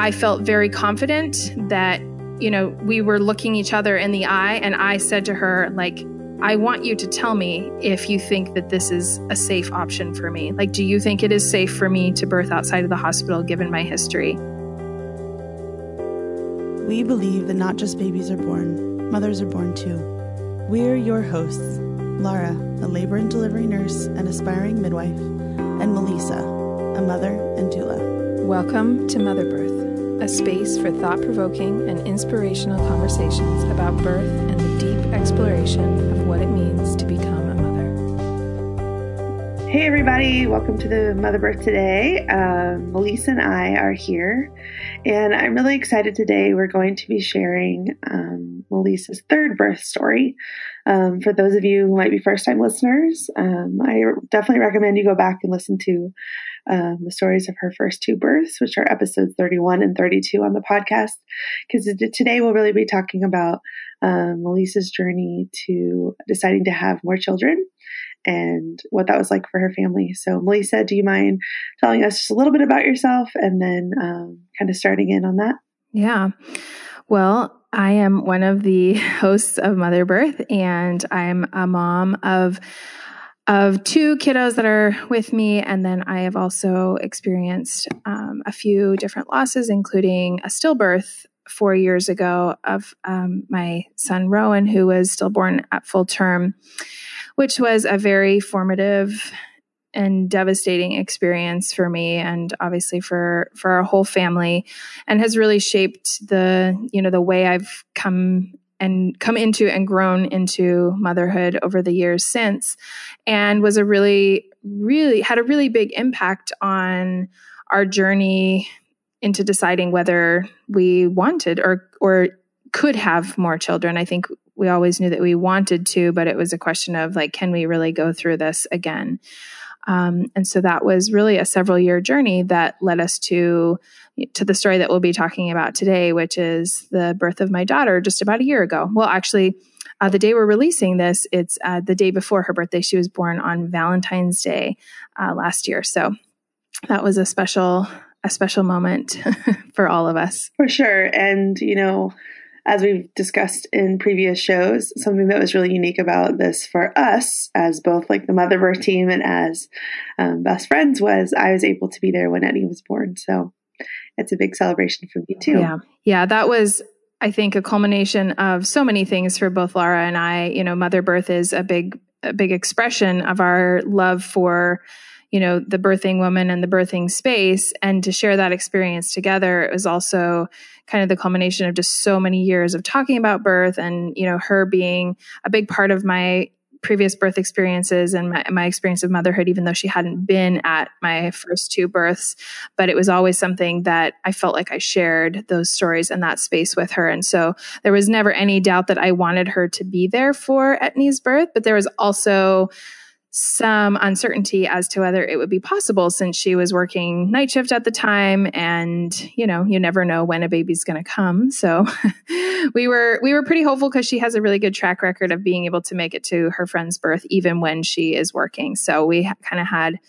I felt very confident that, you know, we were looking each other in the eye. And I said to her, like, I want you to tell me if you think that this is a safe option for me. Like, do you think it is safe for me to birth outside of the hospital given my history? We believe that not just babies are born, mothers are born too. We're your hosts Lara, a labor and delivery nurse and aspiring midwife, and Melissa, a mother and doula. Welcome to Mother Birth, a space for thought provoking and inspirational conversations about birth and the deep exploration of what it means to become a mother. Hey, everybody, welcome to the Mother Birth today. Um, Melissa and I are here, and I'm really excited today. We're going to be sharing um, Melissa's third birth story. Um, for those of you who might be first time listeners, um, I definitely recommend you go back and listen to um, the stories of her first two births, which are episodes 31 and 32 on the podcast. Because today we'll really be talking about um, Melissa's journey to deciding to have more children and what that was like for her family. So, Melissa, do you mind telling us just a little bit about yourself and then um, kind of starting in on that? Yeah. Well, I am one of the hosts of Mother Birth, and I'm a mom of of two kiddos that are with me, and then I have also experienced um, a few different losses, including a stillbirth four years ago of um, my son Rowan, who was stillborn at full term, which was a very formative and devastating experience for me and obviously for for our whole family and has really shaped the you know the way I've come and come into and grown into motherhood over the years since and was a really really had a really big impact on our journey into deciding whether we wanted or or could have more children. I think we always knew that we wanted to, but it was a question of like, can we really go through this again? Um, and so that was really a several year journey that led us to to the story that we'll be talking about today, which is the birth of my daughter just about a year ago. Well, actually, uh, the day we're releasing this, it's uh, the day before her birthday. She was born on Valentine's Day uh, last year, so that was a special a special moment for all of us. For sure, and you know as we've discussed in previous shows, something that was really unique about this for us, as both like the Mother Birth team and as um, best friends, was I was able to be there when Eddie was born. So it's a big celebration for me too. Yeah, yeah, that was. I think a culmination of so many things for both Laura and I. You know, Mother Birth is a big, a big expression of our love for you know the birthing woman and the birthing space and to share that experience together it was also kind of the culmination of just so many years of talking about birth and you know her being a big part of my previous birth experiences and my, my, experience of motherhood, even though she hadn't been at my first two births. But it was always something that I felt like I shared those stories and that space with her. And so there was never any doubt that I wanted her to be there for Etni's birth, but there was also some uncertainty as to whether it would be possible since she was working night shift at the time and you know you never know when a baby's going to come. So we were we were pretty hopeful because she has a really good track record of being able to make it to her friend's birth even when she is working. So we ha- kind of had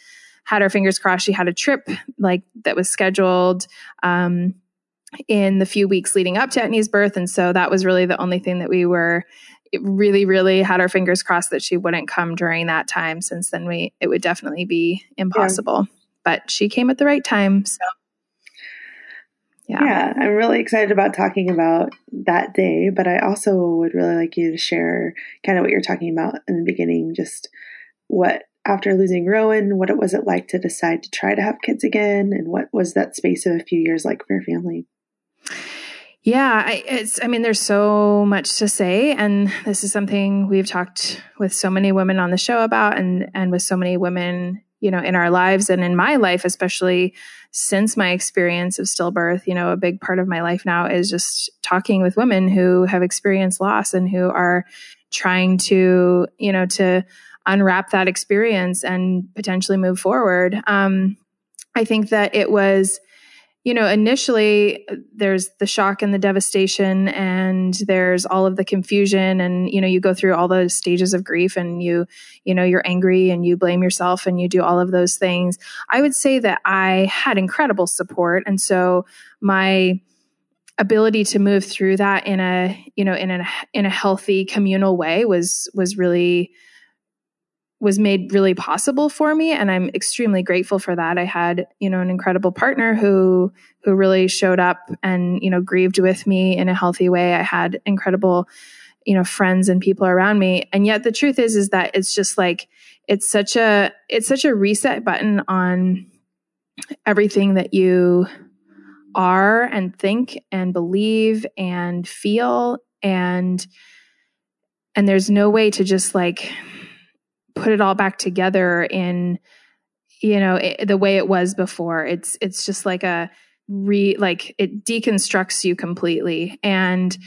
had our fingers crossed. She had a trip like that was scheduled um, in the few weeks leading up to Etni's birth. And so that was really the only thing that we were really, really had our fingers crossed that she wouldn't come during that time, since then we it would definitely be impossible. Yeah. But she came at the right time, so yeah. yeah, I'm really excited about talking about that day, but I also would really like you to share kind of what you're talking about in the beginning, just what after losing Rowan, what it was it like to decide to try to have kids again, and what was that space of a few years like for your family? Yeah, I, it's. I mean, there's so much to say, and this is something we've talked with so many women on the show about, and and with so many women, you know, in our lives and in my life, especially since my experience of stillbirth. You know, a big part of my life now is just talking with women who have experienced loss and who are trying to, you know, to unwrap that experience and potentially move forward. Um, I think that it was you know, initially uh, there's the shock and the devastation, and there's all of the confusion, and you know, you go through all the stages of grief, and you, you know, you're angry and you blame yourself, and you do all of those things. I would say that I had incredible support, and so my ability to move through that in a, you know, in a in a healthy communal way was was really was made really possible for me and i'm extremely grateful for that. I had you know an incredible partner who who really showed up and you know grieved with me in a healthy way. I had incredible you know friends and people around me. And yet the truth is is that it's just like it's such a it's such a reset button on everything that you are and think and believe and feel. And and there's no way to just like put it all back together in you know it, the way it was before. It's it's just like a re like it deconstructs you completely. And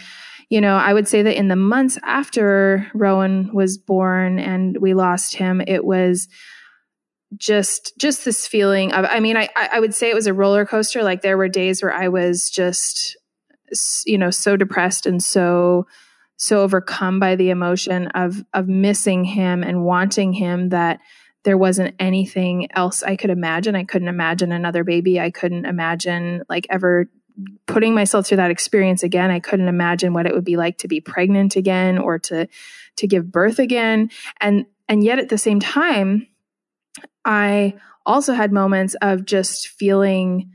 you know i would say that in the months after rowan was born and we lost him it was just just this feeling of i mean i i would say it was a roller coaster. Like there were days where i was just you know so depressed and so so overcome by the emotion of of missing him and wanting him that there wasn't anything else I could imagine. I couldn't imagine another baby. I couldn't imagine like ever putting myself through that experience again. I couldn't imagine what it would be like to be pregnant again or to to give birth again. And and yet at the same time, I also had moments of just feeling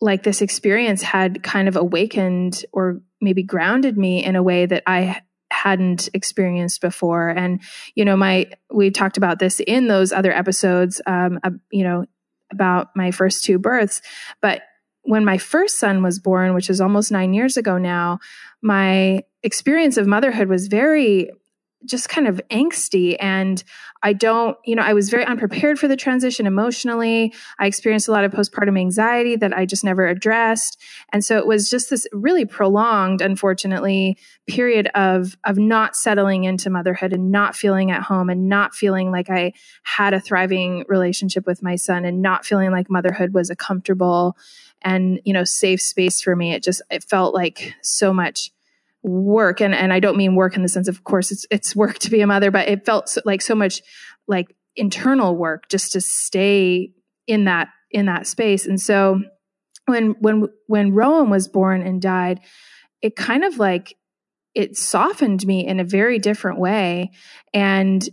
like this experience had kind of awakened or maybe grounded me in a way that I hadn't experienced before. And, you know, my, we talked about this in those other episodes, um, uh, you know, about my first two births. But when my first son was born, which is almost nine years ago now, my experience of motherhood was very just kind of angsty. And i don't you know i was very unprepared for the transition emotionally. I experienced a lot of postpartum anxiety that i just never addressed. And so it was just this really prolonged unfortunately period of of not settling into motherhood and not feeling at home and not feeling like i had a thriving relationship with my son and not feeling like motherhood was a comfortable and you know safe space for me. It just it felt like so much work and and I don't mean work in the sense of, of course it's it's work to be a mother but it felt so, like so much like internal work just to stay in that in that space. And so when when when Rowan was born and died it kind of like it softened me in a very different way. And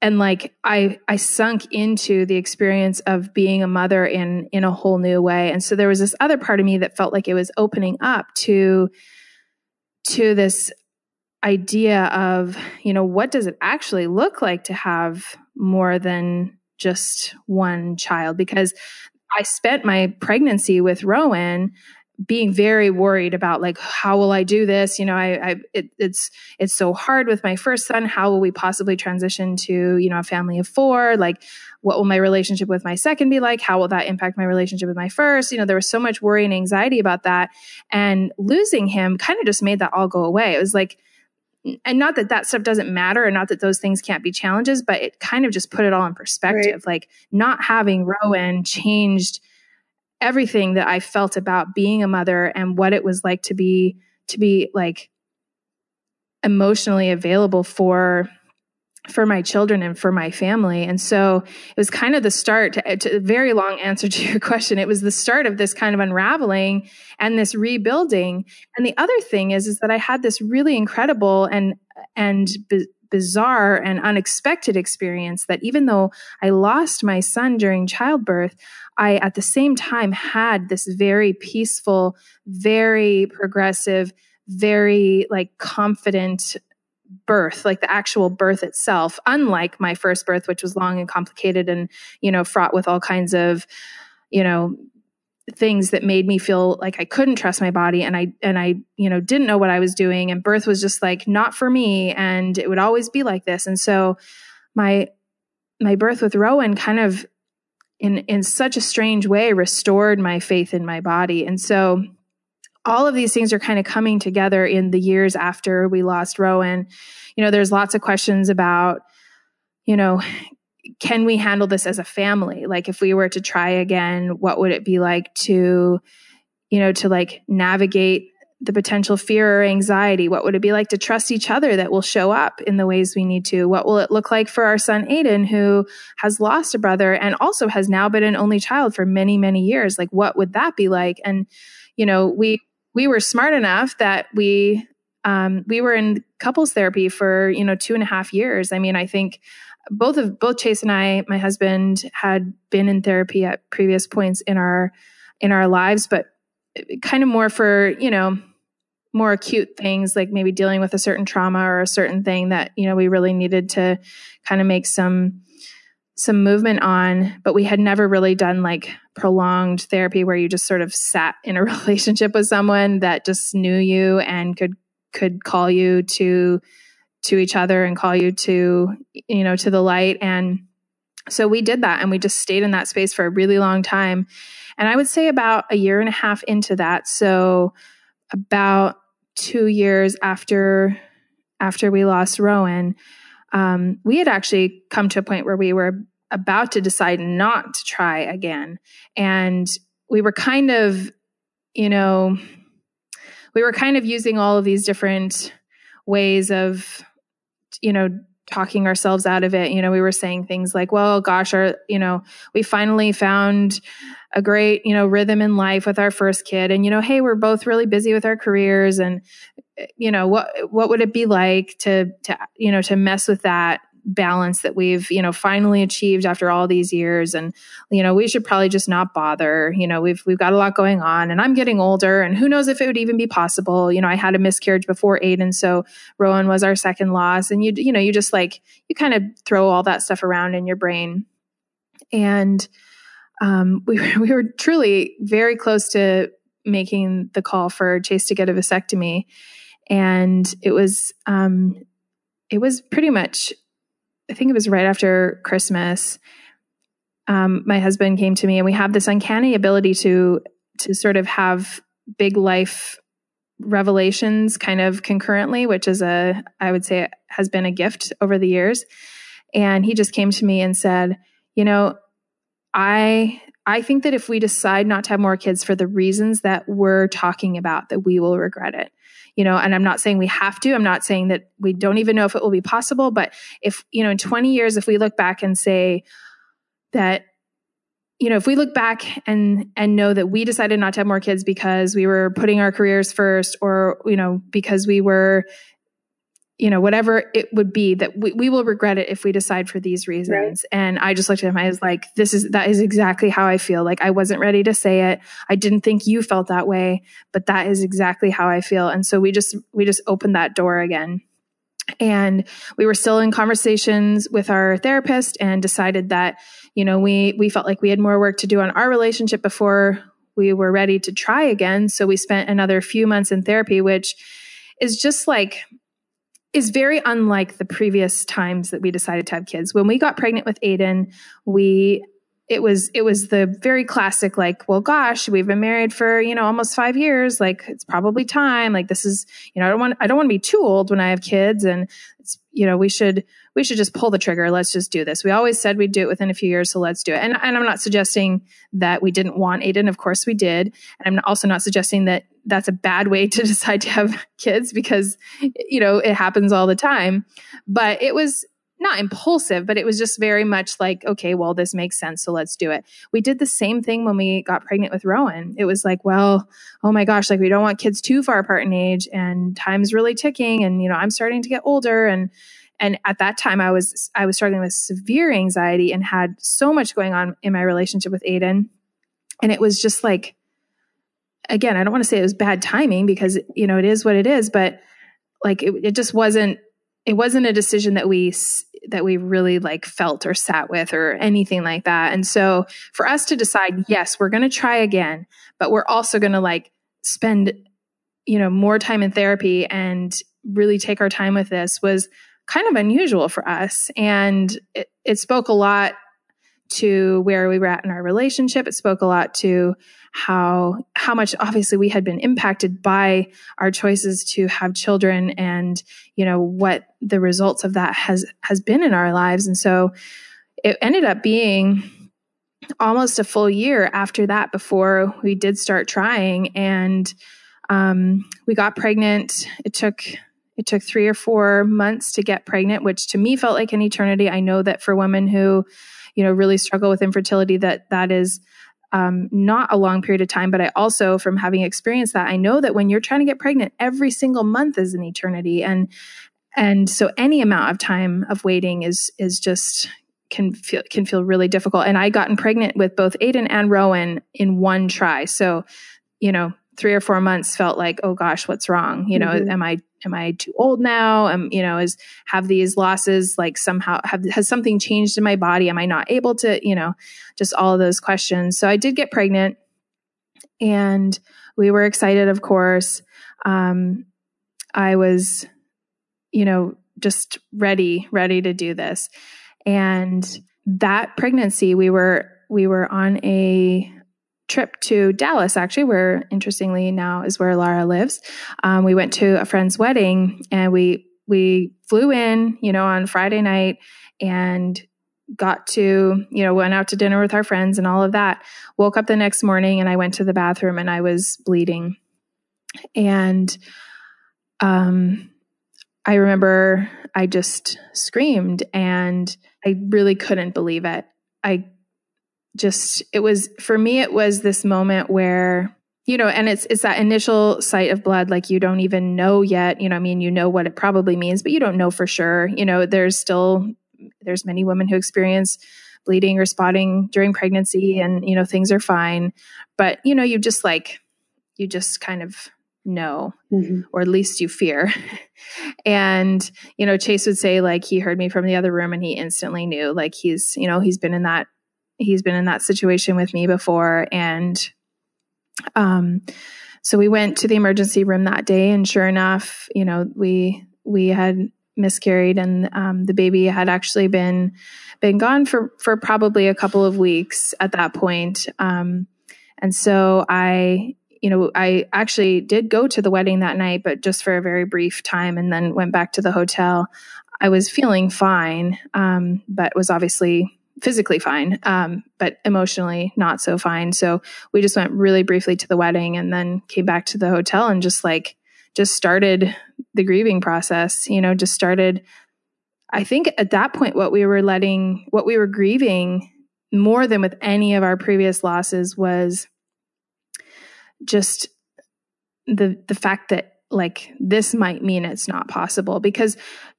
and like i i sunk into the experience of being a mother in in a whole new way. And so there was this other part of me that felt like it was opening up to to this idea of, you know, what does it actually look like to have more than just one child? Because I spent my pregnancy with Rowan being very worried about like how will I do this? You know, I, I it, it's it's so hard with my first son. How will we possibly transition to you know a family of four? Like, what will my relationship with my second be like? How will that impact my relationship with my first? You know, there was so much worry and anxiety about that, and losing him kind of just made that all go away. It was like and not that that stuff doesn't matter and not that those things can't be challenges but it kind of just put it all in perspective right. like not having rowan changed everything that I felt about being a mother and what it was like to be to be like emotionally available for for my children and for my family. And so it was kind of the start to, to, a very long answer to your question. It was the start of this kind of unraveling and this rebuilding. And the other thing is, is that I had this really incredible and, and bizarre and unexpected experience that even though I lost my son during childbirth, I at the same time had this very peaceful, very progressive, very like confident birth, like the actual birth itself, unlike my first birth, which was long and complicated and, you know, fraught with all kinds of, you know, things that made me feel like I couldn't trust my body and I and I you know didn't know what I was doing. And birth was just like not for me and it would always be like this. And so my my birth with Rowan kind of in in such a strange way restored my faith in my body and so all of these things are kind of coming together in the years after we lost Rowan you know there's lots of questions about you know can we handle this as a family? Like if we were to try again, what would it be like to, you know, to like navigate the potential fear or anxiety? What would it be like to trust each other that will show up in the ways we need to? What will it look like for our son Aiden, who has lost a brother and also has now been an only child for many, many years? Like, what would that be like? And, you know, we, we were smart enough that we, um, we were in couples therapy for, you know, two and a half years. I mean, I think both of both Chase and I, my husband, had been in therapy at previous points in our in our lives, but kind of more for you know more acute things like maybe dealing with a certain trauma or a certain thing that you know we really needed to kind of make some some movement on. But we had never really done like prolonged therapy where you just sort of sat in a relationship with someone that just knew you and could could call you to to each other and call you to you know to the light. And so we did that and we just stayed in that space for a really long time. And i would say about a year and a half into that so about two years after after we lost Rowan, um, we had actually come to a point where we were about to decide not to try again, and we were kind of, you know, we were kind of using all of these different ways of, you know, talking ourselves out of it. You know, we were saying things like, well, gosh, our, you know, we finally found a great, you know, rhythm in life with our first kid. And, you know, hey, we're both really busy with our careers and, eh, you know, what, what would it be like to, to, you know, to mess with that balance that we've you know finally achieved after all these years? And you know we should probably just not bother. You know we've we've got a lot going on and I'm getting older and who knows if it would even be possible. You know I had a miscarriage before Aiden so Rowan was our second loss. And you you know you just like you kind of throw all that stuff around in your brain. And um, we, were, we were truly very close to making the call for Chase to get a vasectomy. And it was, um, it was pretty much, I think it was right after Christmas. Um, my husband came to me and we have this uncanny ability to, to sort of have big life revelations kind of concurrently, which is a, I would say has been a gift over the years. And he just came to me and said, you know, I I think that if we decide not to have more kids for the reasons that we're talking about, that we will regret it. You know, and I'm not saying we have to. I'm not saying that we don't even know if it will be possible. But if, you know, in 20 years, if we look back and say that, you know, if we look back and and know that we decided not to have more kids because we were putting our careers first or, you know, because we were you know, whatever it would be that we, we will regret it if we decide for these reasons. Right. And I just looked at him. I was like, this is, that is exactly how I feel. Like I wasn't ready to say it. I didn't think you felt that way, but that is exactly how I feel. And so we just, we just opened that door again. And we were still in conversations with our therapist and decided that, you know, we, we felt like we had more work to do on our relationship before we were ready to try again. So we spent another few months in therapy, which is just like is very unlike the previous times that we decided to have kids. When we got pregnant with Aiden, we it was it was the very classic like well gosh we've been married for you know almost five years. Like it's probably time. Like this is you know i don't want i don't want to be too old when i have kids. And it's you know we should we should just pull the trigger let's just do this we always said we'd do it within a few years so let's do it and, and i'm not suggesting that we didn't want aiden of course we did and i'm also not suggesting that that's a bad way to decide to have kids because you know it happens all the time but it was not impulsive, but it was just very much like, okay, well, this makes sense. So let's do it. We did the same thing when we got pregnant with Rowan. It was like, well, oh my gosh, like we don't want kids too far apart in age and time's really ticking. And, you know, I'm starting to get older. And, and at that time I was, I was struggling with severe anxiety and had so much going on in my relationship with Aiden. And it was just like, again, I don't want to say it was bad timing because, you know, it is what it is, but like it, it just wasn't it wasn't a decision that we that we really like felt or sat with or anything like that. And so for us to decide, yes, we're going to try again, but we're also going to like spend you know more time in therapy and really take our time with this was kind of unusual for us. And it, it spoke a lot to where we were at in our relationship. It spoke a lot to how how much obviously we had been impacted by our choices to have children and you know what the results of that has has been in our lives. And so it ended up being almost a full year after that before we did start trying. And um, we got pregnant. It took it took three or four months to get pregnant which to me felt like an eternity. I know that for women who you know really struggle with infertility that that is um, not a long period of time. But i also from having experienced that i know that when you're trying to get pregnant every single month is an eternity. And and so any amount of time of waiting is is just can feel can feel really difficult. And i gotten pregnant with both aiden and rowan in one try. So you know three or four months felt like oh gosh what's wrong? You know mm-hmm. am i am i too old now? Am you know is have these losses like somehow have has something changed in my body? Am i not able to you know just all of those questions. So i did get pregnant and we were excited of course. Um, i was you know just ready ready to do this. And that pregnancy we were we were on a trip to Dallas, actually, where interestingly now is where Lara lives. Um, we went to a friend's wedding and we we flew in, you know, on Friday night and got to, you know, went out to dinner with our friends and all of that. Woke up the next morning and I went to the bathroom and I was bleeding. And um I remember I just screamed and I really couldn't believe it. I just it was for me it was this moment where you know and it's it's that initial sight of blood like you don't even know yet you know i mean you know what it probably means but you don't know for sure. You know there's still there's many women who experience bleeding or spotting during pregnancy and you know things are fine. But you know you just like you just kind of know mm-hmm. or at least you fear. And you know chase would say like he heard me from the other room and he instantly knew like he's you know he's been in that he's been in that situation with me before. And um so we went to the emergency room that day and sure enough you know we we had miscarried and um, the baby had actually been been gone for for probably a couple of weeks at that point. Um, and so i you know i actually did go to the wedding that night but just for a very brief time and then went back to the hotel. I was feeling fine um, but was obviously physically fine, um, but emotionally not so fine. So we just went really briefly to the wedding and then came back to the hotel and just like just started the grieving process. You know, just started. I think at that point, what we were letting, what we were grieving more than with any of our previous losses was just the the fact that like this might mean it's not possible because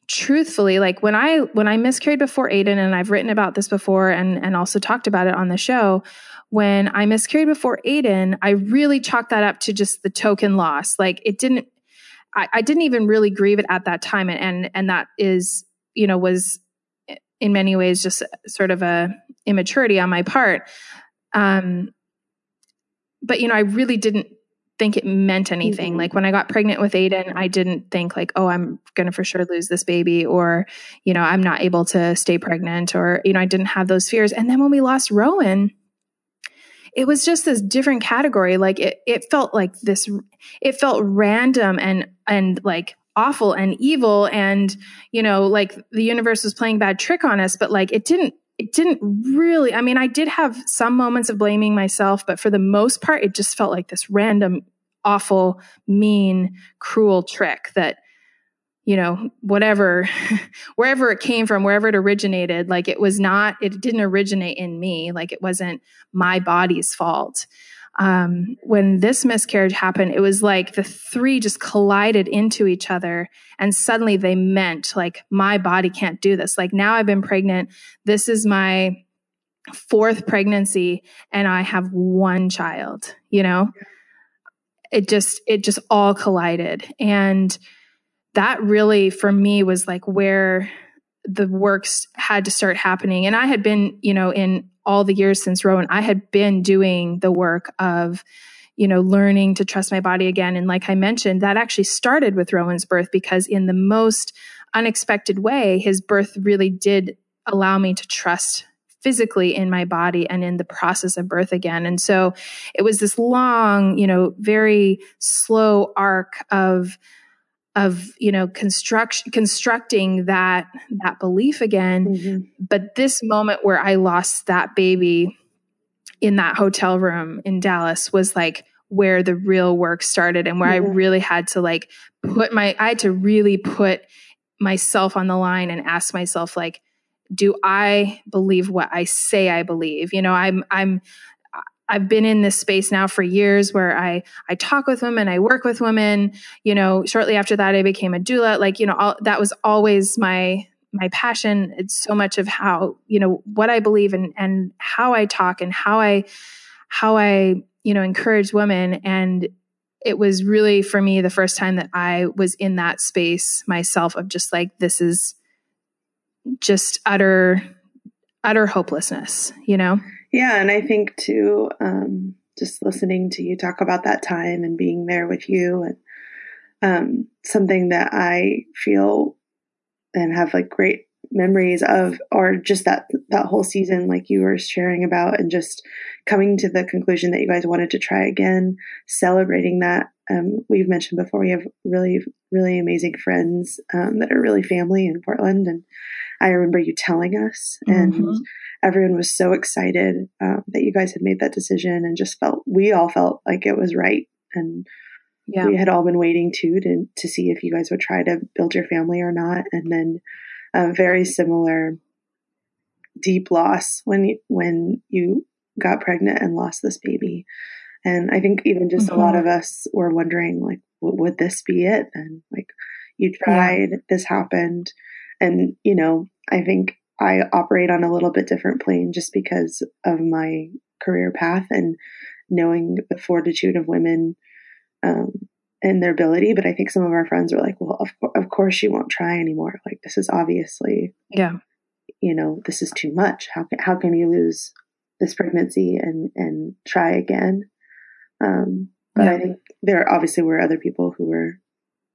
truthfully like when i when i miscarried before aiden and i've written about this before and and also talked about it on the show when i miscarried before aiden i really chalked that up to just the token loss. Like it didn't i, I didn't even really grieve it at that time and, and and that is you know was in many ways just sort of a immaturity on my part. Um but you know i really didn't think it meant anything. Mm-hmm. Like when I got pregnant with Aiden, I didn't think like, oh, I'm going to for sure lose this baby or, you know, I'm not able to stay pregnant or, you know, I didn't have those fears. And then when we lost Rowan, it was just this different category. Like it, it felt like this, it felt random and, and like awful and evil. And, you know, like the universe was playing bad trick on us, but like it didn't, it didn't really, I mean, I did have some moments of blaming myself, but for the most part, it just felt like this random, awful, mean, cruel trick that, you know, whatever, wherever it came from, wherever it originated, like it was not, it didn't originate in me. Like it wasn't my body's fault um, when this miscarriage happened, it was like the three just collided into each other and suddenly they meant like, my body can't do this. Like now I've been pregnant. This is my fourth pregnancy and I have one child, you know? It just, it just all collided. And that really for me was like where the works had to start happening. And I had been, you know, in all the years since Rowan, I had been doing the work of, you know, learning to trust my body again. And like I mentioned, that actually started with Rowan's birth because in the most unexpected way, his birth really did allow me to trust physically in my body and in the process of birth again. And so it was this long, you know, very slow arc of of you know construct constructing that that belief again mm-hmm. but this moment where i lost that baby in that hotel room in dallas was like where the real work started and where mm-hmm. i really had to like put my i had to really put myself on the line and ask myself like do i believe what i say i believe you know i'm i'm I've been in this space now for years where I I talk with women, I work with women. You know, shortly after that, I became a doula. Like, you know, all, that was always my my passion. It's so much of how you know what I believe and and how I talk and how I how I you know encourage women. And it was really for me the first time that I was in that space myself of just like this is just utter utter hopelessness. You know. Yeah, and I think too, um, just listening to you talk about that time and being there with you, and um, something that I feel and have like great memories of, or just that that whole season, like you were sharing about, and just coming to the conclusion that you guys wanted to try again, celebrating that. Um, we've mentioned before we have really really amazing friends um, that are really family in Portland, and I remember you telling us and. Mm-hmm everyone was so excited um, that you guys had made that decision and just felt we all felt like it was right and yeah. we had all been waiting too to to see if you guys would try to build your family or not and then a very similar deep loss when you, when you got pregnant and lost this baby and i think even just mm-hmm. a lot mm-hmm. of us were wondering like would this be it and like you tried yeah. this happened and you know i think I operate on a little bit different plane just because of my career path and knowing the fortitude of women um, and their ability. But I think some of our friends were like, well, of, of course she won't try anymore. Like, this is obviously, yeah, you know, this is too much. How can, how can you lose this pregnancy and, and try again? Um, but yeah. I think there obviously were other people who were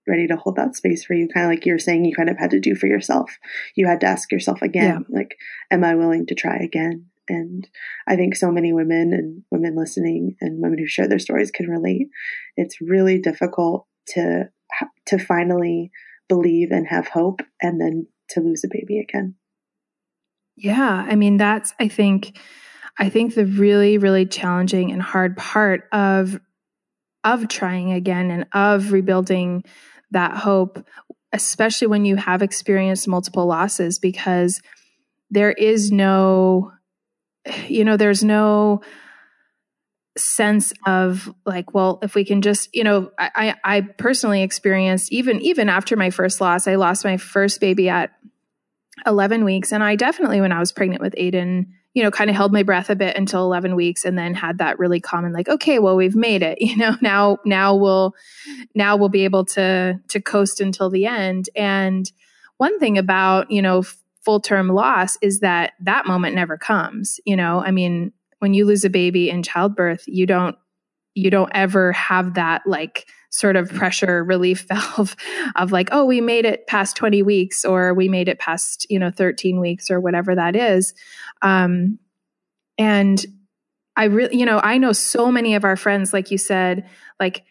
ready to hold that space for you. Kind of like you're saying you kind of had to do for yourself. You had to ask yourself again yeah. like am i willing to try again? And i think so many women and women listening and women who share their stories can relate. It's really difficult to to finally believe and have hope and then to lose a baby again. Yeah i mean that's i think i think the really really challenging and hard part of of trying again and of rebuilding that hope, especially when you have experienced multiple losses, because there is no, you know, there's no sense of like well if we can just you know i i personally experienced even even after my first loss i lost my first baby at 11 weeks. And i definitely when i was pregnant with aiden you know, kind of held my breath a bit until 11 weeks and then had that really common like, okay, well, we've made it, you know, now, now we'll, now we'll be able to, to coast until the end. And one thing about, you know, full term loss is that that moment never comes, you know, I mean, when you lose a baby in childbirth, you don't, you don't ever have that like sort of pressure relief valve of like, oh, we made it past 20 weeks or we made it past, you know, 13 weeks or whatever that is. Um, and I really, you know, I know so many of our friends, like you said, like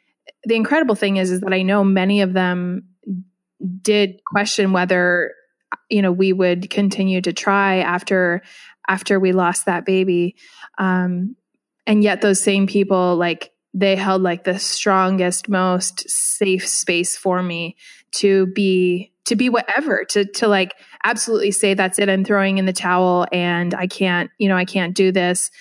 the incredible thing is, is that I know many of them did question whether, you know, we would continue to try after, after we lost that baby. Um, and yet those same people like they held like the strongest most safe space for me to be to be whatever to to like absolutely say that's it i'm throwing in the towel and i can't you know i can't do this.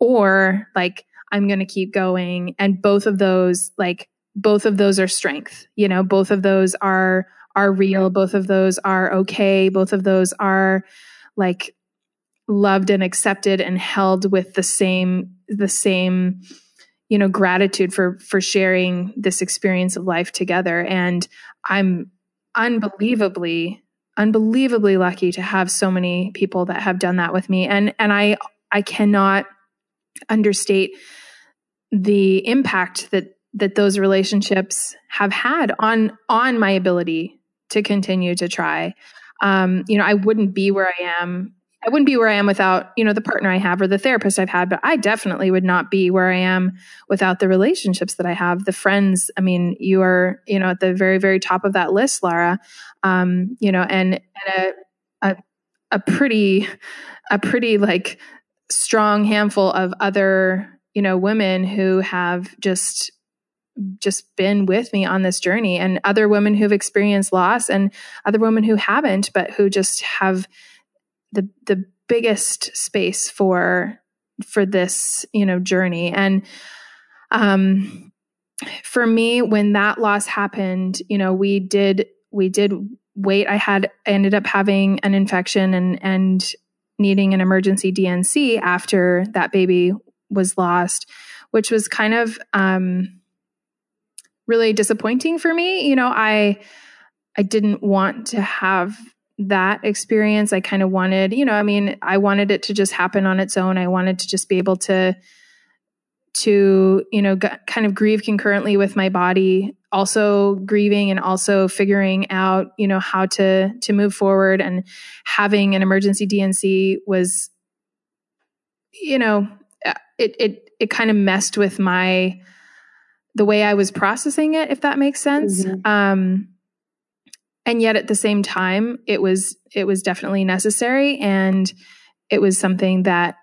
Or like i'm going to keep going. And both of those like both of those are strength you know? Both of those are are real. Both of those are okay. Both of those are like loved and accepted and held with the same the same you know gratitude for for sharing this experience of life together. And i'm unbelievably unbelievably lucky to have so many people that have done that with me. And and i i cannot understate the impact that that those relationships have had on on my ability to continue to try. Um you know i wouldn't be where i am I wouldn't be where I am without, you know, the partner I have or the therapist I've had, but I definitely would not be where I am without the relationships that I have, the friends. I mean, you are, you know, at the very, very top of that list, Lara. Um, you know, and, and a, a, a pretty, a pretty like strong handful of other, you know, women who have just just been with me on this journey and other women who've experienced loss and other women who haven't but who just have the the biggest space for for this you know journey. And um for me when that loss happened you know we did we did wait. I had I ended up having an infection and and needing an emergency D&C after that baby was lost which was kind of um really disappointing for me. You know i i didn't want to have that experience. I kind of wanted, you know, I mean, I wanted it to just happen on its own. I wanted to just be able to to, you know, g- kind of grieve concurrently with my body, also grieving and also figuring out, you know, how to to move forward and having an emergency D&C was you know, uh, it it it kind of messed with my the way I was processing it if that makes sense. Mm-hmm. Um and yet at the same time it was it was definitely necessary. And it was something that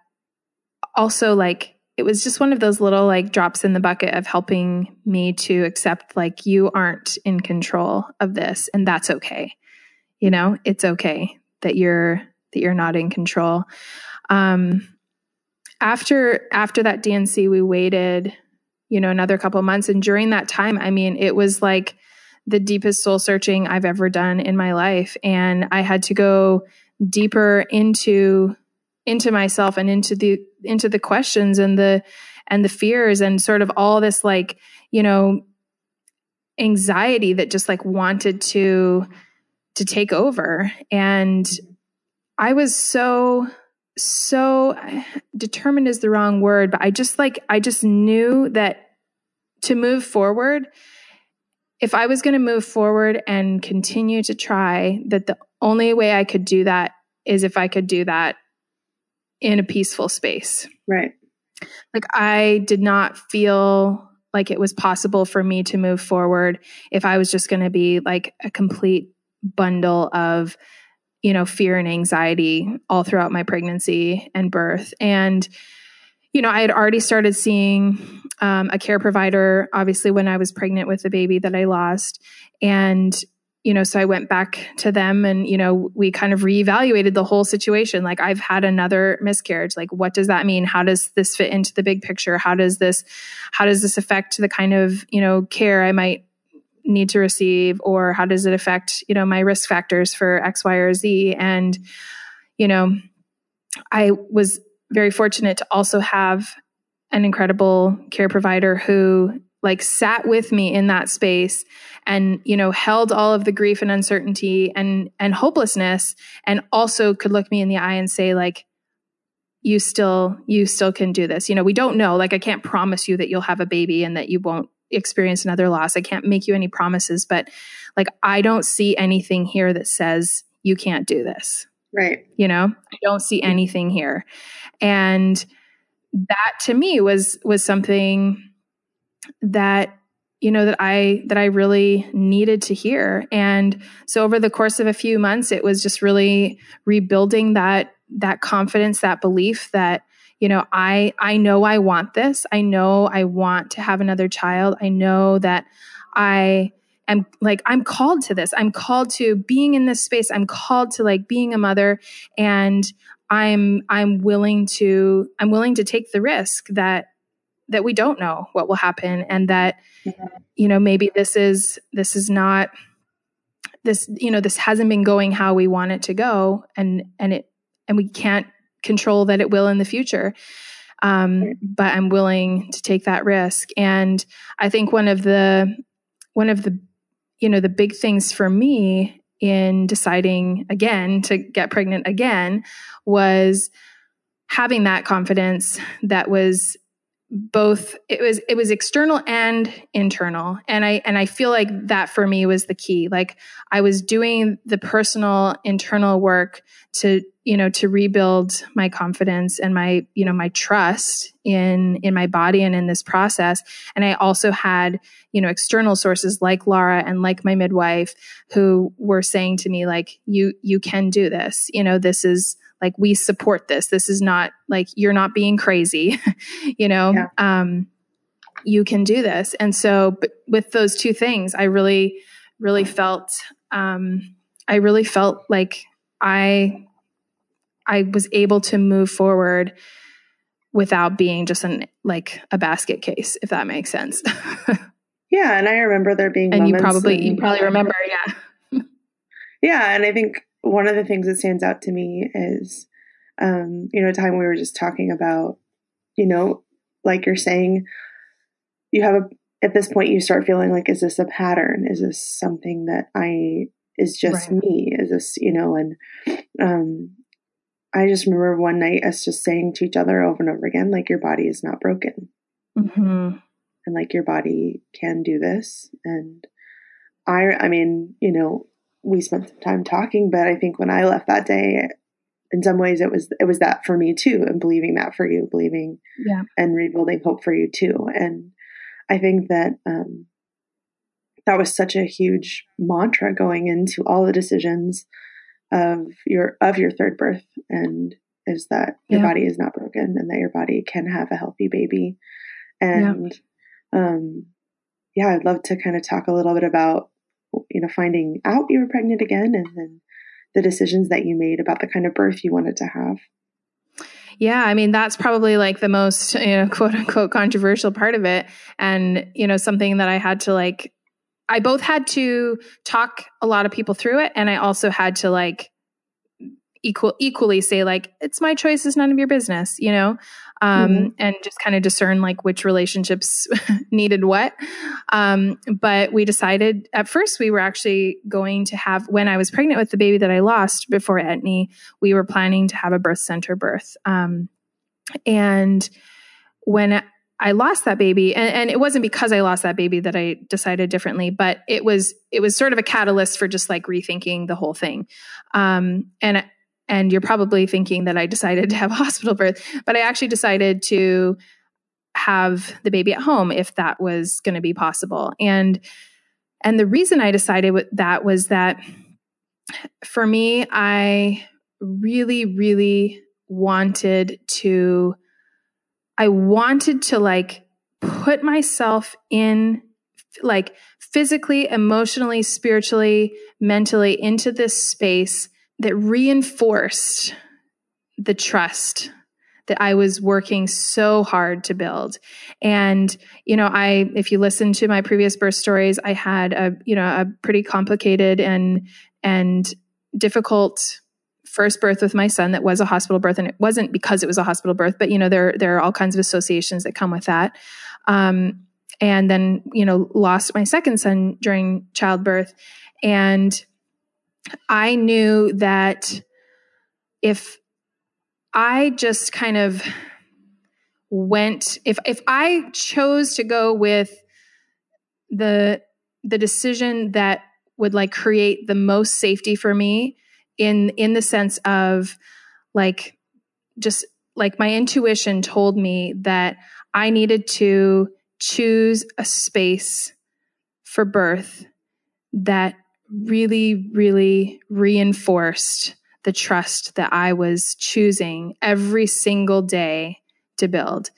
also like it was just one of those little like drops in the bucket of helping me to accept like you aren't in control of this and that's okay. You know it's okay that you're that you're not in control. Um after after that D&C we waited you know another couple months. And during that time i mean it was like the deepest soul searching I've ever done in my life. And I had to go deeper into into myself and into the into the questions and the and the fears and sort of all this like, you know, anxiety that just like wanted to to take over. And I was so so determined is the wrong word, but I just like I just knew that to move forward if I was going to move forward and continue to try, that the only way I could do that is if I could do that in a peaceful space. Right. Like I did not feel like it was possible for me to move forward if I was just going to be like a complete bundle of you know fear and anxiety all throughout my pregnancy and birth and you know, I had already started seeing um, a care provider, obviously, when I was pregnant with the baby that I lost. And, you know, so I went back to them and, you know, we kind of reevaluated the whole situation. Like, I've had another miscarriage. Like, what does that mean? How does this fit into the big picture? How does this, how does this affect the kind of, you know, care I might need to receive? Or how does it affect, you know, my risk factors for X, Y, or Z? And, you know, I was very fortunate to also have an incredible care provider who like sat with me in that space and you know held all of the grief and uncertainty and and hopelessness and also could look me in the eye and say like you still you still can do this. You know we don't know. Like i can't promise you that you'll have a baby and that you won't experience another loss. I can't make you any promises but like i don't see anything here that says you can't do this Right. You know, I don't see mm-hmm. anything here. And that to me was was something that you know that I that I really needed to hear. And so over the course of a few months it was just really rebuilding that that confidence, that belief that you know, I I know I want this. I know I want to have another child. I know that I am like i'm called to this. I'm called to being in this space. I'm called to like being a mother. And i'm i'm willing to i'm willing to take the risk that that we don't know what will happen and that you know maybe this is this is not this you know this hasn't been going how we want it to go and and it and we can't control that it will in the future. Um, but i'm willing to take that risk. And i think one of the one of the you know, the big things for me in deciding again to get pregnant again was having that confidence that was both it was it was external and internal. And i and i feel like that for me was the key. Like i was doing the personal internal work to you know to rebuild my confidence and my you know my trust in in my body and in this process. And i also had you know external sources like laura and like my midwife who were saying to me like you you can do this. You know this is like we support this. This is not like you're not being crazy. You know yeah. um you can do this. And so with those two things i really really felt um i really felt like i I was able to move forward without being just an like a basket case, if that makes sense. yeah, and I remember there being and you probably and, you probably remember, yeah. yeah, and I think one of the things that stands out to me is, um, you know, a time we were just talking about, you know, like you're saying, you have a at this point you start feeling like, is this a pattern? Is this something that I is just right. me? Is this you know and um I just remember one night us just saying to each other over and over again, like, your body is not broken. Mm-hmm. And like, your body can do this. And I, I mean, you know, we spent some time talking, but I think when I left that day, in some ways it was, it was that for me too. And believing that for you, believing yeah. and rebuilding hope for you too. And I think that, um, that was such a huge mantra going into all the decisions of your of your third birth and is that your yeah. body is not broken and that your body can have a healthy baby and yeah. um yeah i'd love to kind of talk a little bit about you know finding out you were pregnant again and then the decisions that you made about the kind of birth you wanted to have yeah, I mean that's probably like the most you know, quote unquote controversial part of it, and you know something that I had to like I both had to talk a lot of people through it and I also had to like equal equally say like it's my choice is none of your business you know? Um, mm-hmm. and just kind of discern like which relationships needed what. Um, but we decided at first we were actually going to have when i was pregnant with the baby that i lost before etne we were planning to have a birth center birth. Um, and when I lost that baby and, and, it wasn't because I lost that baby that I decided differently, but it was, it was sort of a catalyst for just like rethinking the whole thing. Um, and, and you're probably thinking that I decided to have a hospital birth, but I actually decided to have the baby at home if that was going to be possible. And, and the reason I decided that was that for me, I really, really wanted to I wanted to like put myself in like physically, emotionally, spiritually, mentally into this space that reinforced the trust that I was working so hard to build. And, you know, I, if you listen to my previous birth stories, I had a, you know, a pretty complicated and, and difficult first birth with my son that was a hospital birth and it wasn't because it was a hospital birth but you know there there are all kinds of associations that come with that. Um, and then you know lost my second son during childbirth. And i knew that if i just kind of went if if i chose to go with the the decision that would like create the most safety for me in in the sense of like just like my intuition told me that I needed to choose a space for birth that really, really reinforced the trust that I was choosing every single day to build.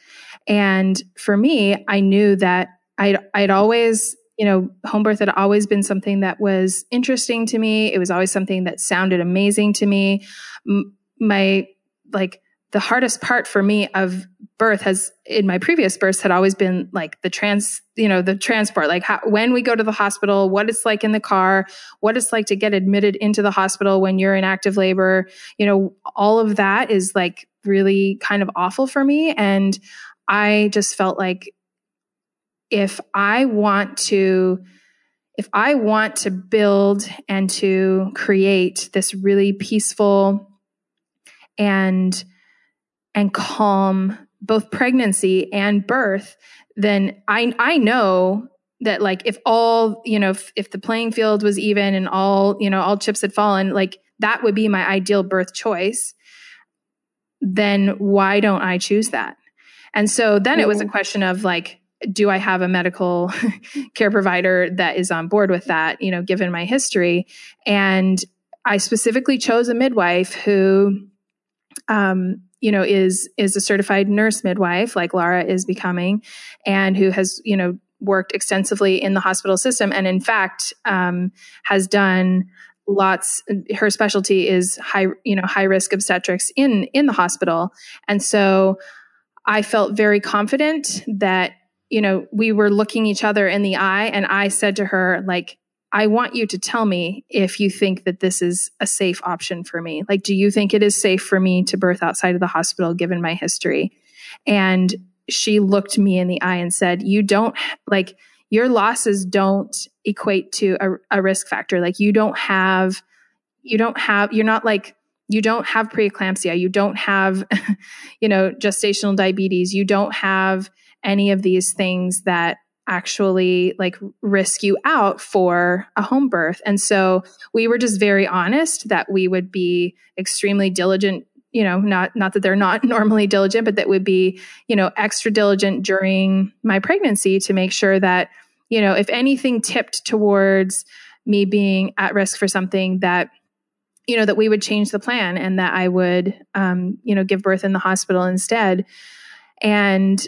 And for me, I knew that I'd, I'd always you know, home birth had always been something that was interesting to me. It was always something that sounded amazing to me. M- my, like, the hardest part for me of birth has in my previous births had always been like the trans you know the transport like how, when we go to the hospital what it's like in the car what it's like to get admitted into the hospital when you're in active labor you know all of that is like really kind of awful for me and i just felt like if I want to if I want to build and to create this really peaceful and and calm both pregnancy and birth, then I I know that like if all you know if, if the playing field was even and all you know all chips had fallen like that would be my ideal birth choice then why don't i choose that? And so then it was a question of like do I have a medical care provider that is on board with that, you know, given my history? And I specifically chose a midwife who, um, you know, is is a certified nurse midwife, like Laura is becoming, and who has, you know, worked extensively in the hospital system, and in fact, um, has done lots her specialty is high you know high risk obstetrics in in the hospital and so i felt very confident that you know, we were looking each other in the eye and I said to her, like, I want you to tell me if you think that this is a safe option for me. Like, do you think it is safe for me to birth outside of the hospital given my history? And she looked me in the eye and said, You don't like your losses don't equate to a, a risk factor. Like, you don't have, you don't have, you're not like, you don't have preeclampsia. You don't have, you know, gestational diabetes. You don't have, any of these things that actually like risk you out for a home birth. And so we were just very honest that we would be extremely diligent you know not not that they're not normally diligent but that would be you know extra diligent during my pregnancy to make sure that you know if anything tipped towards me being at risk for something that you know that we would change the plan and that i would um, you know give birth in the hospital instead and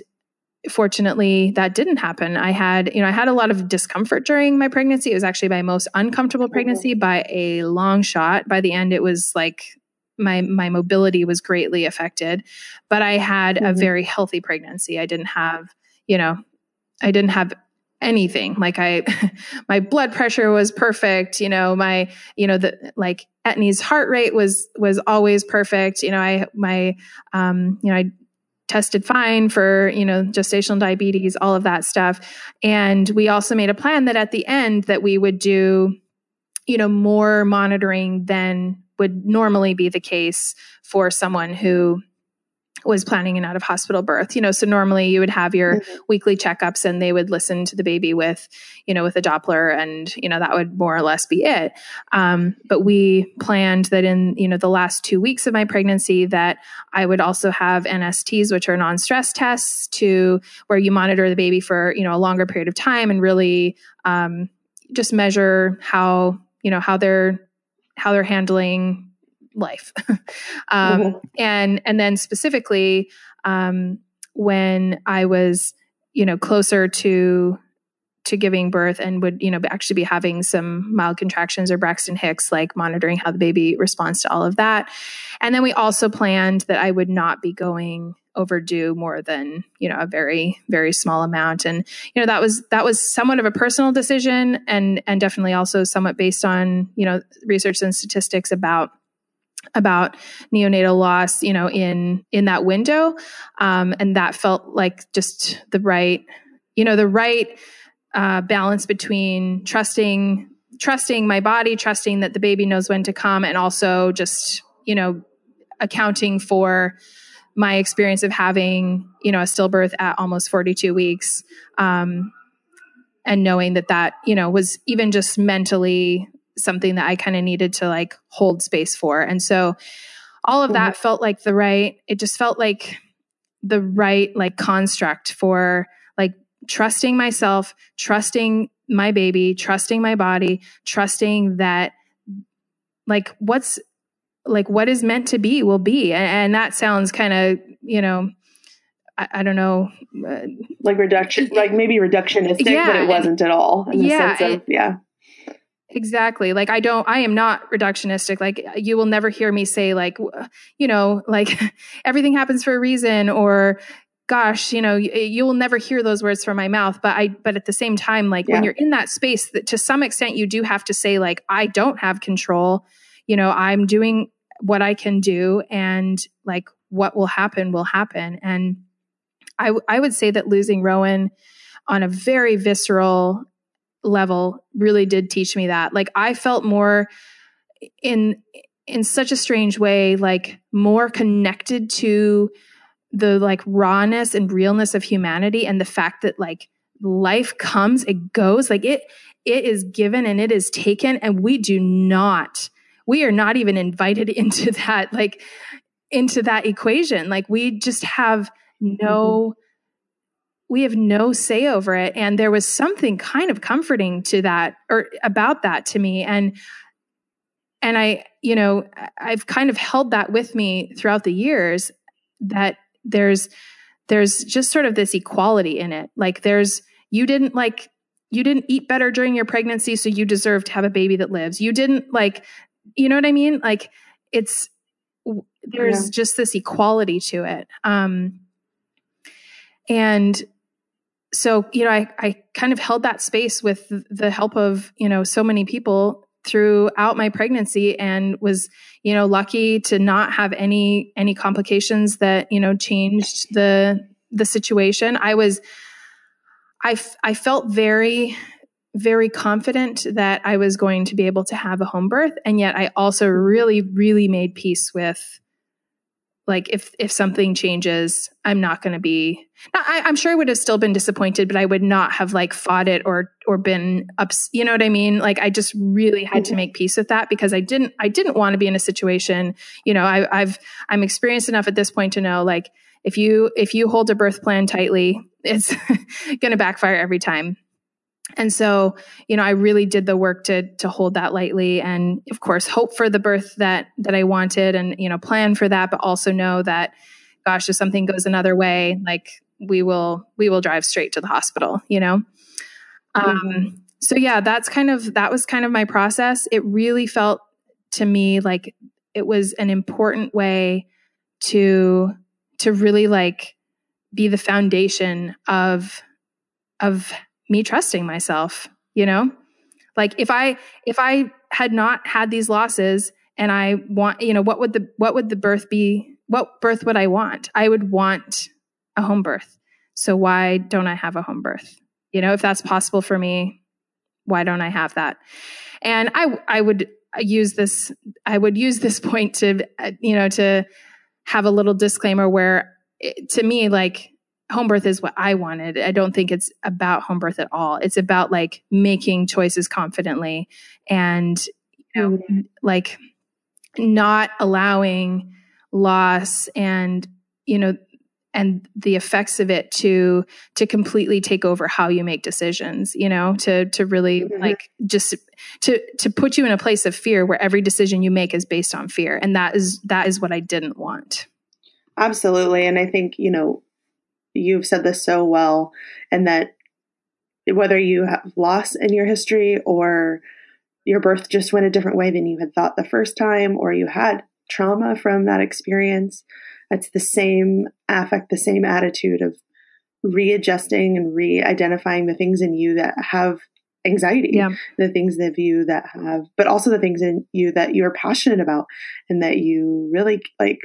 fortunately that didn't happen. I had you know i had a lot of discomfort during my pregnancy. It was actually my most uncomfortable pregnancy mm-hmm. by a long shot. By the end it was like my my mobility was greatly affected. But i had mm-hmm. a very healthy pregnancy. I didn't have you know i didn't have anything. Like i my blood pressure was perfect. You know my you know the like etnie's heart rate was was always perfect. You know i my um you know i tested fine for you know gestational diabetes all of that stuff. And we also made a plan that at the end that we would do you know more monitoring than would normally be the case for someone who was planning an out of hospital birth. You know, so normally you would have your mm-hmm. weekly checkups and they would listen to the baby with, you know, with a Doppler and, you know, that would more or less be it. Um, but we planned that in, you know, the last two weeks of my pregnancy that I would also have NSTs, which are non-stress tests to where you monitor the baby for, you know, a longer period of time and really um, just measure how, you know, how they're, how they're handling life. um, mm-hmm. And and then specifically um, when I was you know closer to to giving birth and would you know actually be having some mild contractions or Braxton Hicks, like monitoring how the baby responds to all of that. And then we also planned that I would not be going overdue more than you know a very very small amount and you know that was that was somewhat of a personal decision and and definitely also somewhat based on you know research and statistics about about neonatal loss, you know, in in that window, um, and that felt like just the right, you know, the right uh, balance between trusting trusting my body, trusting that the baby knows when to come, and also just you know accounting for my experience of having you know a stillbirth at almost 42 weeks. Um, and knowing that that you know was even just mentally something that I kind of needed to like hold space for. And so all of that mm-hmm. felt like the right, it just felt like the right like construct for like trusting myself, trusting my baby, trusting my body, trusting that like what's like what is meant to be will be. And, and that sounds kind of, you know, I, I, don't know, uh, like reduction, like maybe reductionistic, yeah, but it wasn't at all. yeah, of, yeah, Exactly. Like I don't I am not reductionistic. Like you will never hear me say like you know, like everything happens for a reason or gosh, you know, you, you, will never hear those words from my mouth, but I but at the same time like yeah. when you're in that space that to some extent you do have to say like I don't have control. You know, I'm doing what I can do and like what will happen will happen. And I I would say that losing Rowan on a very visceral level really did teach me that. Like I felt more in in such a strange way like more connected to the like rawness and realness of humanity and the fact that like life comes, it goes. Like it, it is given and it is taken, and we do not, we are not even invited into that, like into that equation. Like we just have no. Mm-hmm. We have no say over it. And there was something kind of comforting to that or about that to me. And and I, you know, I've kind of held that with me throughout the years that there's there's just sort of this equality in it. Like there's you didn't like you didn't eat better during your pregnancy so you deserve to have a baby that lives. You didn't like you know what I mean? Like it's there's yeah. just this equality to it. Um and so you know I, I kind of held that space with the help of you know so many people throughout my pregnancy and was you know lucky to not have any any complications that you know changed the the situation. I was i i felt very very confident that i was going to be able to have a home birth. And yet i also really really made peace with like if if something changes i'm not going to be I, am sure i would have still been disappointed but i would not have like fought it or or been ups you know what i mean like i just really had to mm-hmm. make peace with that because i didn't i didn't want to be in a situation you know I, i've i'm experienced enough at this point to know like if you if you hold a birth plan tightly it's going to backfire every time and so you know i really did the work to to hold that lightly and of course hope for the birth that that i wanted and you know plan for that but also know that gosh if something goes another way like we will we will drive straight to the hospital you know mm-hmm. um so yeah that's kind of that was kind of my process it really felt to me like it was an important way to to really like be the foundation of of me trusting myself, you know? Like if I if I had not had these losses and I want, you know, what would the what would the birth be? What birth would I want? I would want a home birth. So why don't I have a home birth? You know, if that's possible for me, why don't I have that? And I I would use this I would use this point to uh, you know to have a little disclaimer where it, to me like home birth is what I wanted. I don't think it's about home birth at all. It's about like making choices confidently and you know mm-hmm. like not allowing loss and you know and the effects of it to to completely take over how you make decisions you know to to really mm-hmm. like just to to put you in a place of fear where every decision you make is based on fear and that is that is what I didn't want absolutely and i think you know you've said this so well, and that whether you have loss in your history or your birth just went a different way than you had thought the first time, or you had trauma from that experience, it's the same affect, the same attitude of readjusting and re-identifying the things in you that have anxiety, yeah. the things in you that have, but also the things in you that you're passionate about and that you really like,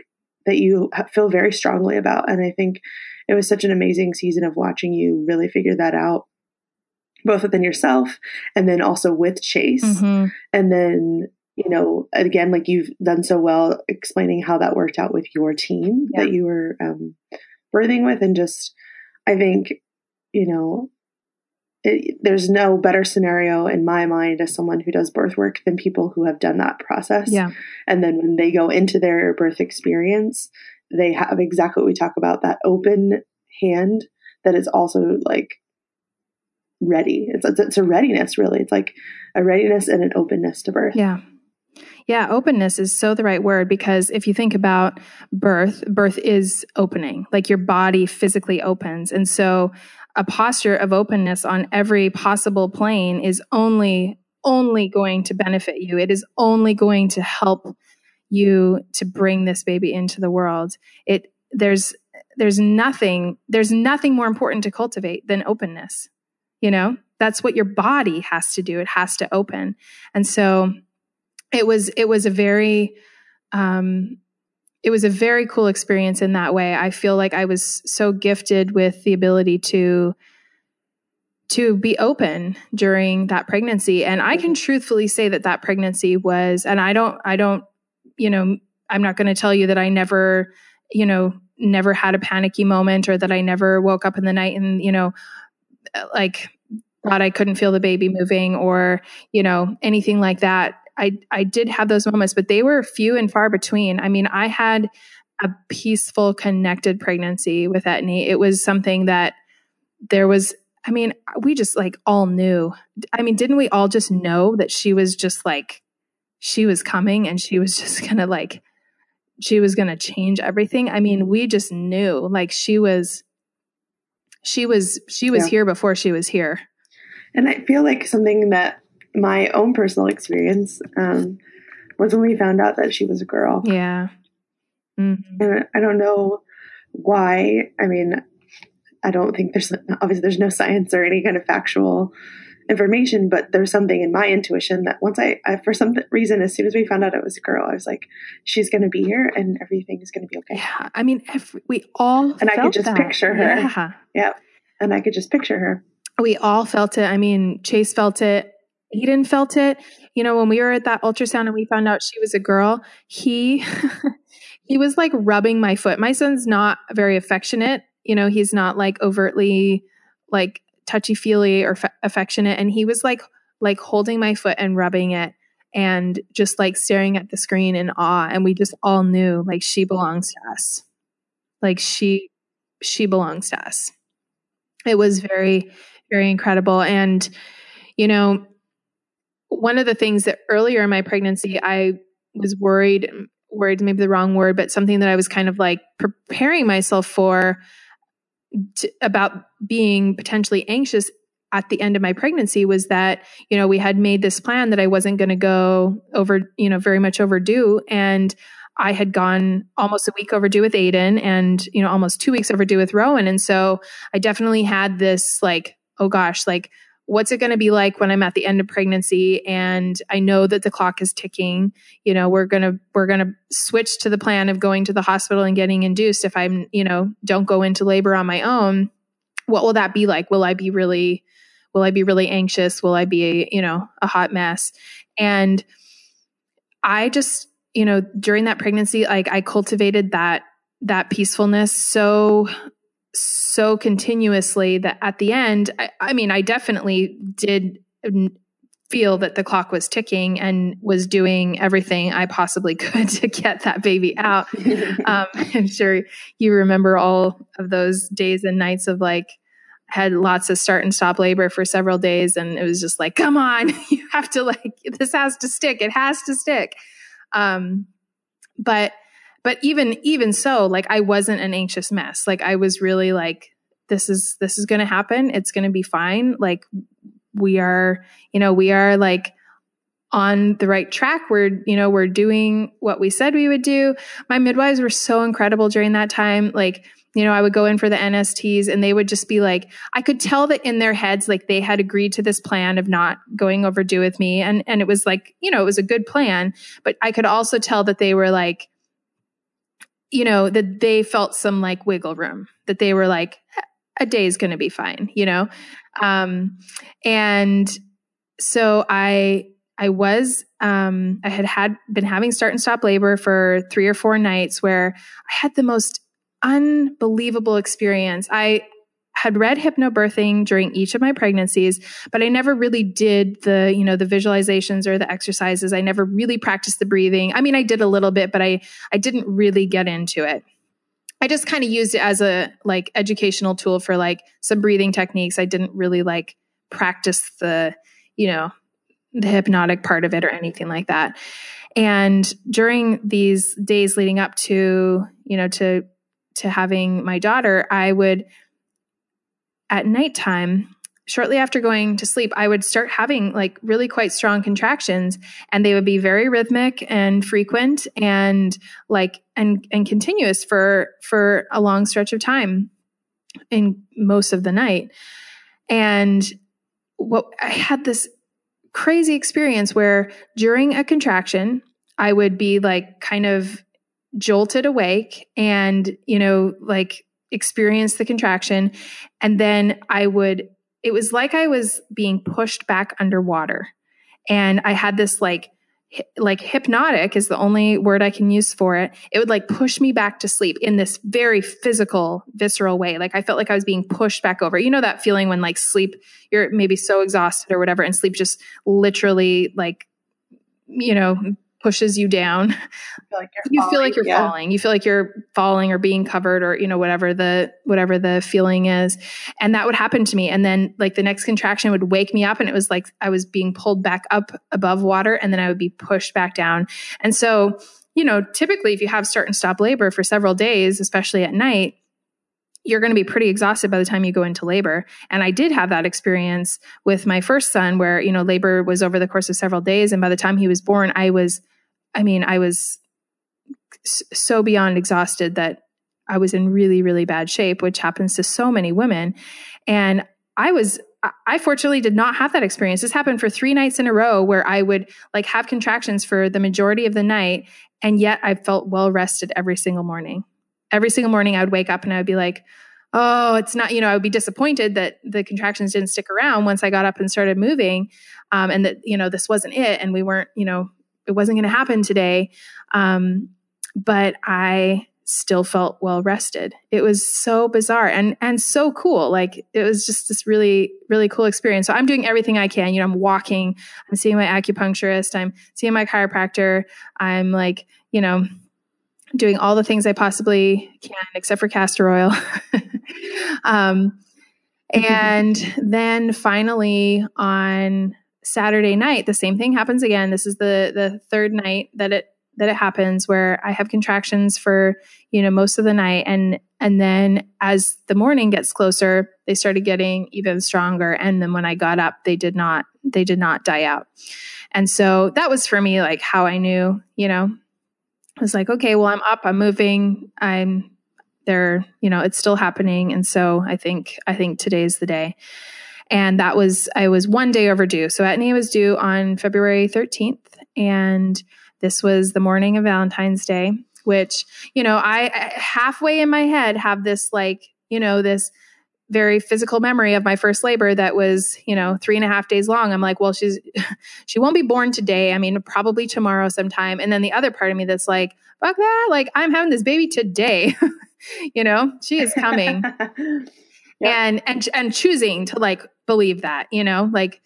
that you feel very strongly about. And I think it was such an amazing season of watching you really figure that out both within yourself and then also with chase mm-hmm. and then you know again like you've done so well explaining how that worked out with your team yeah. that you were um, birthing with and just i think you know it, there's no better scenario in my mind as someone who does birth work than people who have done that process. Yeah. And then when they go into their birth experience, they have exactly what we talk about that open hand that is also like ready. It's, it's, it's a readiness, really. It's like a readiness and an openness to birth. Yeah. Yeah, openness is so the right word because if you think about birth, birth is opening, like your body physically opens. And so a posture of openness on every possible plane is only only going to benefit you. It is only going to help you to bring this baby into the world. It there's there's nothing there's nothing more important to cultivate than openness. You know? That's what your body has to do. It has to open. And so it was it was a very um it was a very cool experience in that way. I feel like I was so gifted with the ability to to be open during that pregnancy and I can truthfully say that that pregnancy was and I don't I don't you know I'm not going to tell you that I never you know never had a panicky moment or that I never woke up in the night and you know uh, like thought I couldn't feel the baby moving or, you know, anything like that. I, I did have those moments, but they were few and far between. I mean, I had a peaceful, connected pregnancy with Etney. It was something that there was, I mean, we just like all knew. I mean, didn't we all just know that she was just like, she was coming and she was just gonna like, she was gonna change everything? I mean, we just knew like she was, she was, she was yeah. here before she was here. And I feel like something that my own personal experience um, was when we found out that she was a girl. Yeah. Mm-hmm. And I don't know why. I mean, I don't think there's obviously there's no science or any kind of factual information, but there's something in my intuition that once I, I for some reason, as soon as we found out it was a girl, I was like, she's going to be here and everything is going to be okay. Yeah. I mean, every, we all and I could just that. picture her. Yeah. Yep. And I could just picture her. We all felt it. I mean, Chase felt it. Eden felt it. You know, when we were at that ultrasound and we found out she was a girl, he he was like rubbing my foot. My son's not very affectionate. You know, he's not like overtly like touchy feely or f- affectionate. And he was like like holding my foot and rubbing it and just like staring at the screen in awe. And we just all knew like she belongs to us. Like she she belongs to us. It was very very incredible. And, you know, one of the things that earlier in my pregnancy, I was worried, worried, maybe the wrong word, but something that I was kind of like preparing myself for to, about being potentially anxious at the end of my pregnancy was that you know we had made this plan that I wasn't going to go over you know very much overdue and I had gone almost a week overdue with Aiden and you know almost 2 weeks overdue with Rowan and so I definitely had this like oh gosh, like what's it going to be like when I'm at the end of pregnancy and I know that the clock is ticking, you know, we're going to we're going to switch to the plan of going to the hospital and getting induced if I'm, you know, don't go into labor on my own. What will that be like? Will I be really will I be really anxious? Will I be, a, you know, a hot mess? And I just, you know, during that pregnancy like I cultivated that that peacefulness so so continuously that at the end, I, I mean, I definitely did feel that the clock was ticking and was doing everything I possibly could to get that baby out. um, I'm sure you remember all of those days and nights of like, had lots of start and stop labor for several days. And it was just like, come on, you have to like, this has to stick. It has to stick. Um, but but even even so like i wasn't an anxious mess. Like i was really like this is this is going to happen. It's going to be fine. Like we are you know we are like on the right track. We're you know we're doing what we said we would do. My midwives were so incredible during that time. Like you know i would go in for the nsts and they would just be like i could tell that in their heads like they had agreed to this plan of not going overdue with me. And and it was like you know it was a good plan but i could also tell that they were like you know, that they felt some like wiggle room, that they were like, a day is going to be fine, you know? Um, and so I, I was, um, I had had been having start and stop labor for three or four nights where I had the most unbelievable experience. I, had read hypnobirthing during each of my pregnancies, but I never really did the, you know, the visualizations or the exercises. I never really practiced the breathing. I mean, I did a little bit, but I I didn't really get into it. I just kind of used it as a like educational tool for like some breathing techniques. I didn't really like practice the, you know, the hypnotic part of it or anything like that. And during these days leading up to, you know, to to having my daughter, I would at nighttime, shortly after going to sleep, I would start having like really quite strong contractions and they would be very rhythmic and frequent and like and and continuous for for a long stretch of time in most of the night. And what I had this crazy experience where during a contraction, I would be like kind of jolted awake and, you know, like experience the contraction. And then I would, it was like I was being pushed back underwater. And I had this like like hypnotic is the only word I can use for it. It would like push me back to sleep in this very physical, visceral way. Like I felt like I was being pushed back over. You know that feeling when like sleep, you're maybe so exhausted or whatever, and sleep just literally like, you know, pushes you down. Feel like you falling, feel like you're yeah. falling. You feel like you're falling or being covered or you know whatever the whatever the feeling is. And that would happen to me and then like the next contraction would wake me up and it was like I was being pulled back up above water and then I would be pushed back down. And so, you know, typically if you have start and stop labor for several days, especially at night, you're going to be pretty exhausted by the time you go into labor. And I did have that experience with my first son where, you know, labor was over the course of several days. And by the time he was born, I was, I mean, I was so beyond exhausted that I was in really, really bad shape, which happens to so many women. And I was, I fortunately did not have that experience. This happened for three nights in a row where I would like have contractions for the majority of the night. And yet I felt well rested every single morning every single morning I would wake up and I would be like, oh, it's not, you know, I would be disappointed that the contractions didn't stick around once I got up and started moving. Um, and that, you know, this wasn't it. And we weren't, you know, it wasn't going to happen today. Um, but I still felt well rested. It was so bizarre and, and so cool. Like it was just this really, really cool experience. So I'm doing everything I can. You know, I'm walking, I'm seeing my acupuncturist, I'm seeing my chiropractor. I'm like, you know, doing all the things I possibly can, except for castor oil. um, and then finally on Saturday night, the same thing happens again. This is the the third night that it that it happens where I have contractions for you know most of the night, and and then as the morning gets closer, they started getting even stronger. And then when I got up, they did not they did not die out. And so that was for me like how I knew, you know, was like, okay, well, I'm up, I'm moving, I'm there, you know, it's still happening. And so I think, I think today's the day. And that was, I was one day overdue. So Etney was due on February 13th. And this was the morning of Valentine's Day, which, you know, I, I halfway in my head have this like, you know, this very physical memory of my first labor that was, you know, three and a half days long. I'm like, well, she's, she won't be born today. I mean, probably tomorrow sometime. And then the other part of me that's like, fuck that. Like, I'm having this baby today. you know, she is coming. And, and, and choosing to like believe that, you know, like,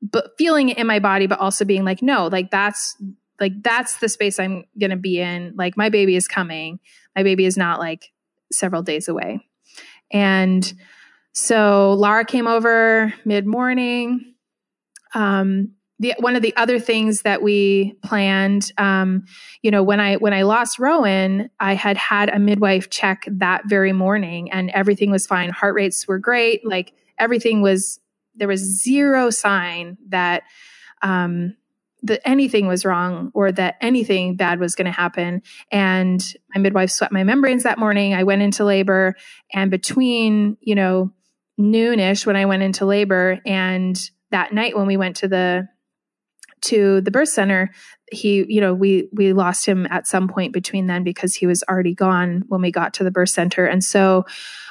but feeling it in my body, but also being like, no, like that's, like, that's the space I'm going to be in. Like, my baby is coming. My baby is not like several days away. And, so Laura came over mid morning. Um, the, one of the other things that we planned, um, you know, when I when I lost Rowan, I had had a midwife check that very morning, and everything was fine. Heart rates were great. Like everything was, there was zero sign that um, that anything was wrong or that anything bad was going to happen. And my midwife swept my membranes that morning. I went into labor, and between you know noonish when I went into labor. And that night when we went to the to the birth center, he, you know, we we lost him at some point between then because he was already gone when we got to the birth center. And so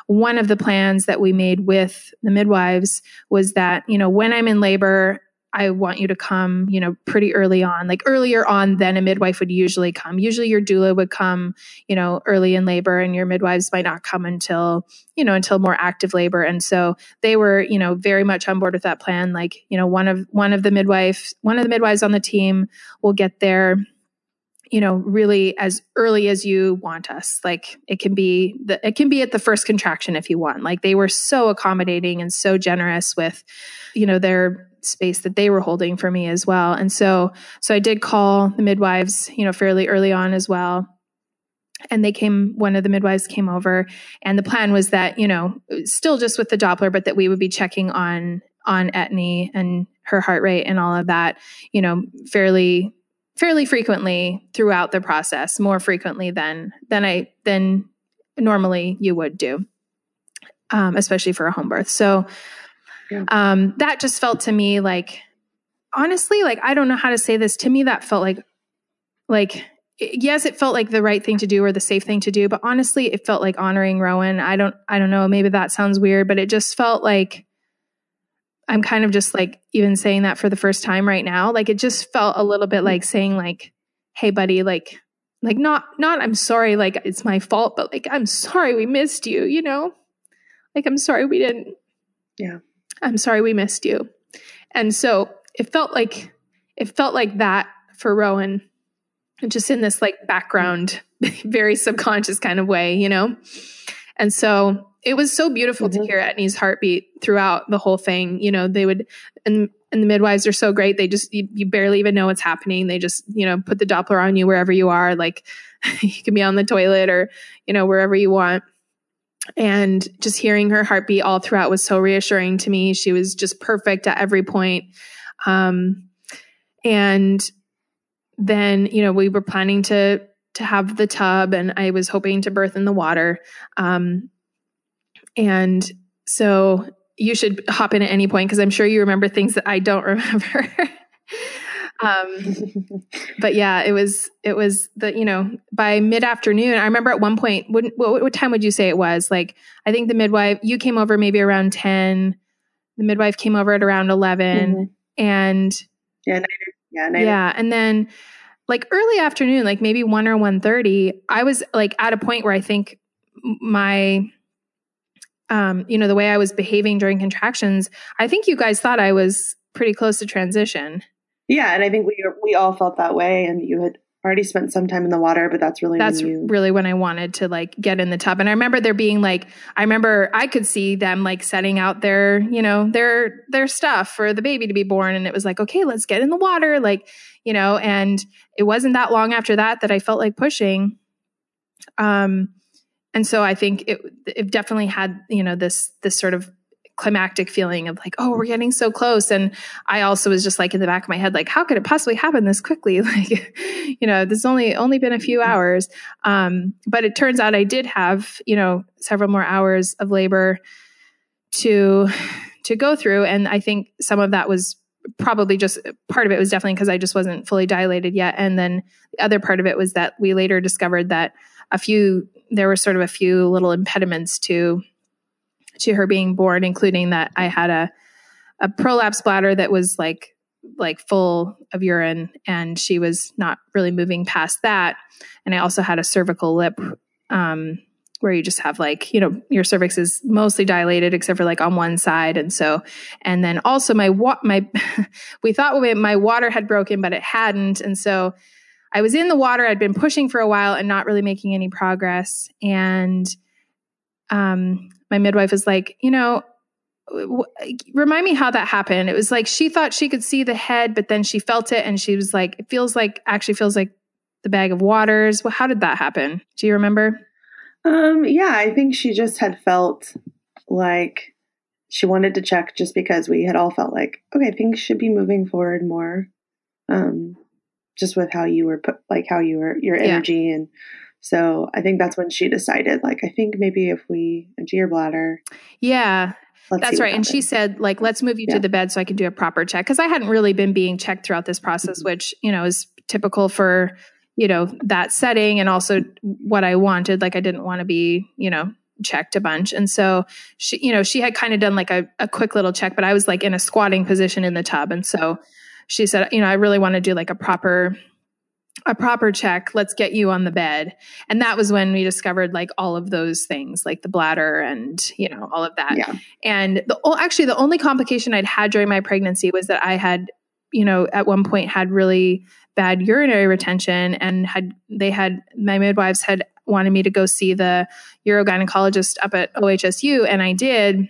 one of the plans that we made with the midwives was that, you know, when I'm in labor, I want you to come, you know, pretty early on, like earlier on than a midwife would usually come. Usually your doula would come, you know, early in labor and your midwives might not come until, you know, until more active labor. And so they were, you know, very much on board with that plan. Like, you know, one of, one of the midwives, one of the midwives on the team will get there you know really as early as you want us like it can be the, it can be at the first contraction if you want like they were so accommodating and so generous with you know their space that they were holding for me as well. And so, so I did call the midwives, you know, fairly early on as well. And they came, one of the midwives came over and the plan was that, you know, still just with the Doppler, but that we would be checking on, on Etney and her heart rate and all of that, you know, fairly, fairly frequently throughout the process, more frequently than, than I, than normally you would do. Um, especially for a home birth. So, yeah. Um, that just felt to me like, honestly, like, I don't know how to say this. To me, that felt like, like, yes, it felt like the right thing to do or the safe thing to do, but honestly, it felt like honoring Rowan. I don't, I don't know. Maybe that sounds weird, but it just felt like, I'm kind of just like even saying that for the first time right now. Like it just felt a little bit like saying like, "Hey, buddy, like, like not not I'm sorry, like it's my fault, but like I'm sorry we missed you. You know, like I'm sorry we didn't. Yeah, I'm sorry we missed you." And so it felt like it felt like that for Rowan, just in this like background, very subconscious kind of way, you know. And so it was so beautiful mm-hmm. to hear Etnie's heartbeat throughout the whole thing. You know, they would, and, and the midwives are so great. They just, you, you barely even know what's happening. They just, you know, put the Doppler on you wherever you are. Like you can be on the toilet or, you know, wherever you want. And just hearing her heartbeat all throughout was so reassuring to me. She was just perfect at every point. Um, and then, you know, we were planning to, to have the tub and I was hoping to birth in the water. Um, and so you should hop in at any point because I'm sure you remember things that I don't remember. Um, but yeah, it was it was the you know by mid afternoon. I remember at one point. What, what, what time would you say it was? Like I think the midwife you came over maybe around ten. The midwife came over at around 11 mm-hmm. and yeah, yeah, yeah, and then like early afternoon, like maybe one or one thirty. I was like at a point where I think my um, you know, the way I was behaving during contractions, I think you guys thought I was pretty close to transition. Yeah, and I think we we all felt that way, and you had already spent some time in the water, but that's really that's when you... really when I wanted to like get in the tub. And I remember there being like, I remember I could see them like setting out their, you know, their their stuff for the baby to be born, and it was like, okay, let's get in the water, like, you know. And it wasn't that long after that that I felt like pushing. Um, and so I think it it definitely had you know this this sort of climactic feeling of like oh we're getting so close. And i also was just like in the back of my head like how could it possibly happen this quickly? Like you know this only only been a few hours. Um, but it turns out i did have you know several more hours of labor to to go through. And i think some of that was probably just part of it was definitely because i just wasn't fully dilated yet. And then the other part of it was that we later discovered that a few there were sort of a few little impediments to to her being born, including that I had a a prolapse bladder that was like like full of urine and she was not really moving past that and i also had a cervical lip um, where you just have like you know your cervix is mostly dilated except for like on one side and so and then also my wa- my we thought my water had broken but it hadn't and so I was in the water. I'd been pushing for a while and not really making any progress. And um, my midwife was like, you know, w- remind me how that happened. It was like she thought she could see the head, but then she felt it and she was like, it feels like, actually feels like the bag of waters. Well, how did that happen? Do you remember? Um, yeah, I think she just had felt like she wanted to check just because we had all felt like, okay, things should be moving forward more. Um, just with how you were put, like how you were, your energy. Yeah. And so I think that's when she decided, like, I think maybe if we empty your bladder. Yeah. That's right. And she said, like, let's move you yeah. to the bed so I can do a proper check. Cause I hadn't really been being checked throughout this process, mm-hmm. which, you know, is typical for, you know, that setting and also what I wanted. Like, I didn't want to be, you know, checked a bunch. And so she, you know, she had kind of done like a, a quick little check, but I was like in a squatting position in the tub. And so she said, you know, I really want to do like a proper a proper check. Let's get you on the bed. And that was when we discovered like all of those things, like the bladder and, you know, all of that. Yeah. And the, actually the only complication I'd had during my pregnancy was that I had, you know, at one point had really bad urinary retention and had, they had, my midwives had wanted me to go see the urogynecologist up at OHSU. And I did,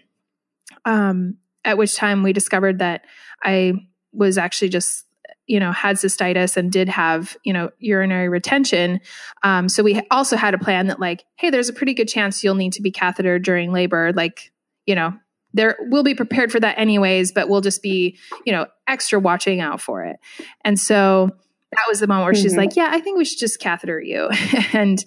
um, at which time we discovered that I was actually just you know had cystitis and did have you know urinary retention. Um, so we also had a plan that like hey there's a pretty good chance you'll need to be catheter during labor. Like you know there we'll be prepared for that anyways but we'll just be you know extra watching out for it. And so that was the moment where mm-hmm. she's like yeah i think we should just catheter you. And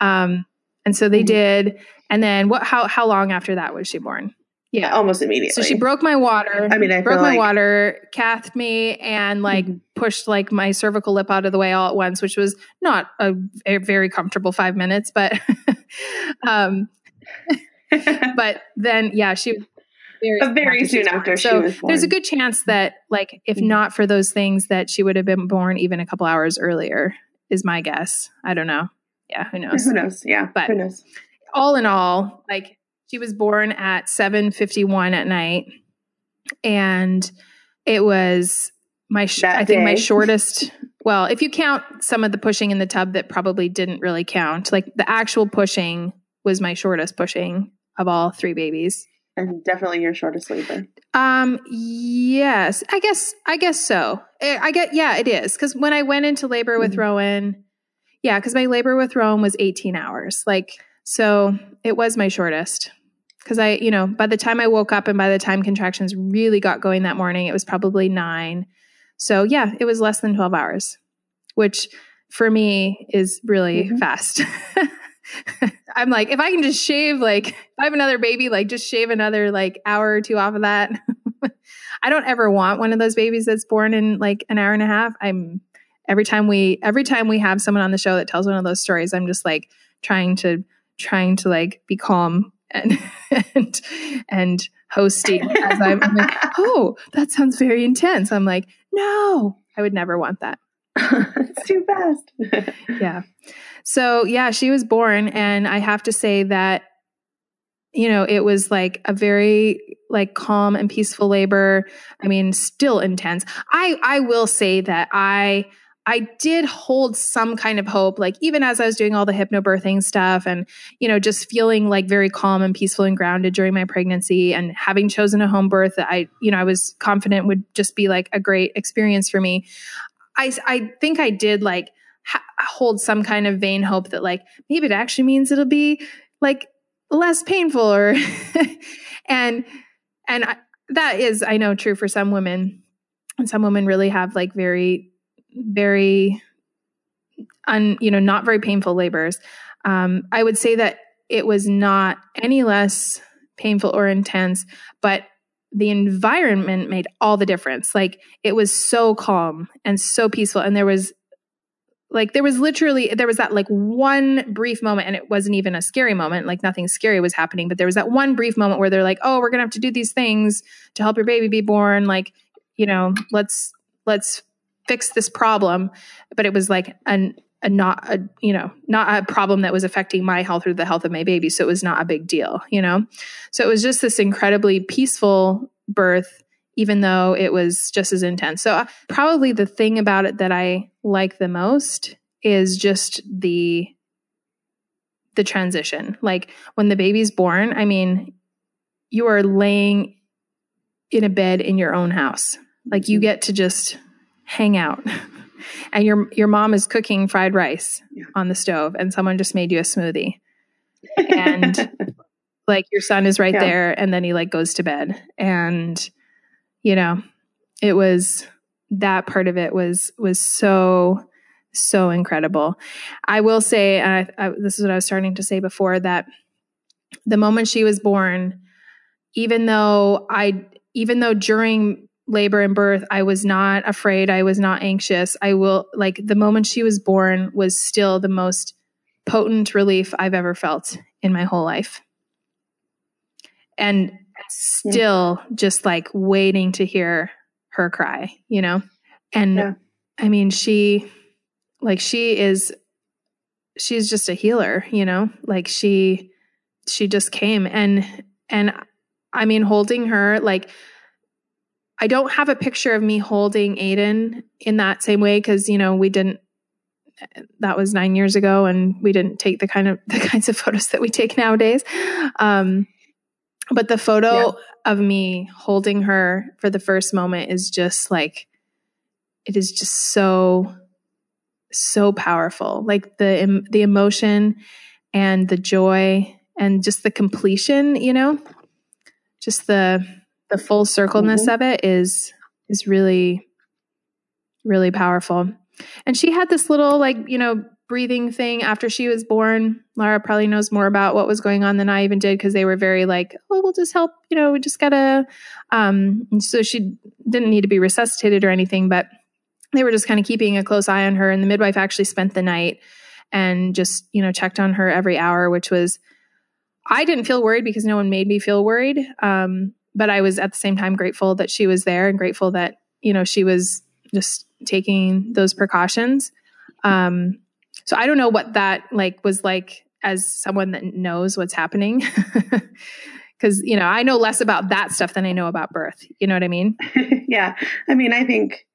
um and so they mm-hmm. did. And then what how how long after that was she born yeah, almost immediately. So she broke my water. I mean, I broke my like... water, cathed me, and like mm-hmm. pushed like my cervical lip out of the way all at once, which was not a, a very comfortable five minutes, but um, but then yeah, she very, but very soon after, she so was born. there's a good chance that like if Mhm. not for those things that she would have been born even a couple hours earlier is my guess i don't know yeah who knows Who knows? Yeah, But- who knows? all in all, like she was born at 7:51 at night and it was my sh- I think my shortest well, if you count some of the pushing in the tub that probably didn't really count, like the actual pushing was my shortest pushing of all three babies. And definitely your shortest labor. Um yes, I guess I guess so. I I get yeah, it is cuz when I went into labor with Mhm. Rowan, yeah, cuz my labor with Rowan was 18 hours. Like so it was my shortest. Cuz I, you know, by the time I woke up and by the time contractions really got going that morning, it was probably 9. So yeah, it was less than 12 hours, which for me is really Mhm. fast. I'm like, if I can just shave, like, if I have another baby, like, just shave another like hour or two off of that. I don't ever want one of those babies that's born in like an hour and a half. I'm every time we every time we have someone on the show that tells one of those stories, I'm just like trying to trying to like be calm and and and hosting as I'm, I'm like, oh, that sounds very intense. I'm like, no, I would never want that it's too fast. yeah. So yeah, she was born, and I have to say that you know it was like a very like calm and peaceful labor. I mean, still intense. I I will say that I I did hold some kind of hope, like even as I was doing all the hypnobirthing stuff and, you know, just feeling like very calm and peaceful and grounded during my pregnancy and having chosen a home birth that I, you know, I was confident would just be like a great experience for me. I, I think I did like ha- hold some kind of vain hope that like maybe it actually means it'll be like less painful or, and, and I, that is, I know, true for some women. And some women really have like very, very un, you know, not very painful labors. Um, I would say that it was not any less painful or intense, but the environment made all the difference. Like it was so calm and so peaceful. And there was like, there was literally, there was that like one brief moment, and it wasn't even a scary moment. Like nothing scary was happening, but there was that one brief moment where they're like, oh, we're to have to do these things to help your baby be born. Like, you know, let's, let's fix this problem. But it was like an, a not a you know not a problem that was affecting my health or the health of my baby. So it was not a big deal you know? So it was just this incredibly peaceful birth even though it was just as intense. So uh, probably the thing about it that i like the most is just the the transition. Like when the baby's born i mean you are laying in a bed in your own house. Like you get to just hang out and your your mom is cooking fried rice Yeah. on the stove and someone just made you a smoothie and like your son is right Yeah. there and then he like goes to bed and you know it was that part of it was was so so incredible i will say and I, I, this is what i was starting to say before that the moment she was born even though i even though during labor and birth i was not afraid. I was not anxious. I will like the moment she was born was still the most potent relief i've ever felt in my whole life. And still just like waiting to hear her cry you know? And Yeah. i mean she like she is she's just a healer you know? Like she she just came. And and i mean holding her like i don't have a picture of me holding aiden in that same way because you know we didn't that was nine years ago and we didn't take the kind of the kinds of photos that we take nowadays. Um but the photo Yeah. of me holding her for the first moment is just like it is just so so powerful. Like the the emotion and the joy and just the completion you know? Just the the full circleness Mhm. of it is is really really powerful and she had this little like you know breathing thing after she was born laura probably knows more about what was going on than i even did because they were very like oh we'll just help you know we just gotta um so she didn't need to be resuscitated or anything but they were just kind of keeping a close eye on her and the midwife actually spent the night and just you know checked on her every hour which was i didn't feel worried because no one made me feel worried um but I was at the same time grateful that she was there and grateful that, you know, she was just taking those precautions. Um, so I don't know what that like was like as someone that knows what's happening. Cause, you know, I know less about that stuff than I know about birth. You know what I mean? yeah. I mean, I think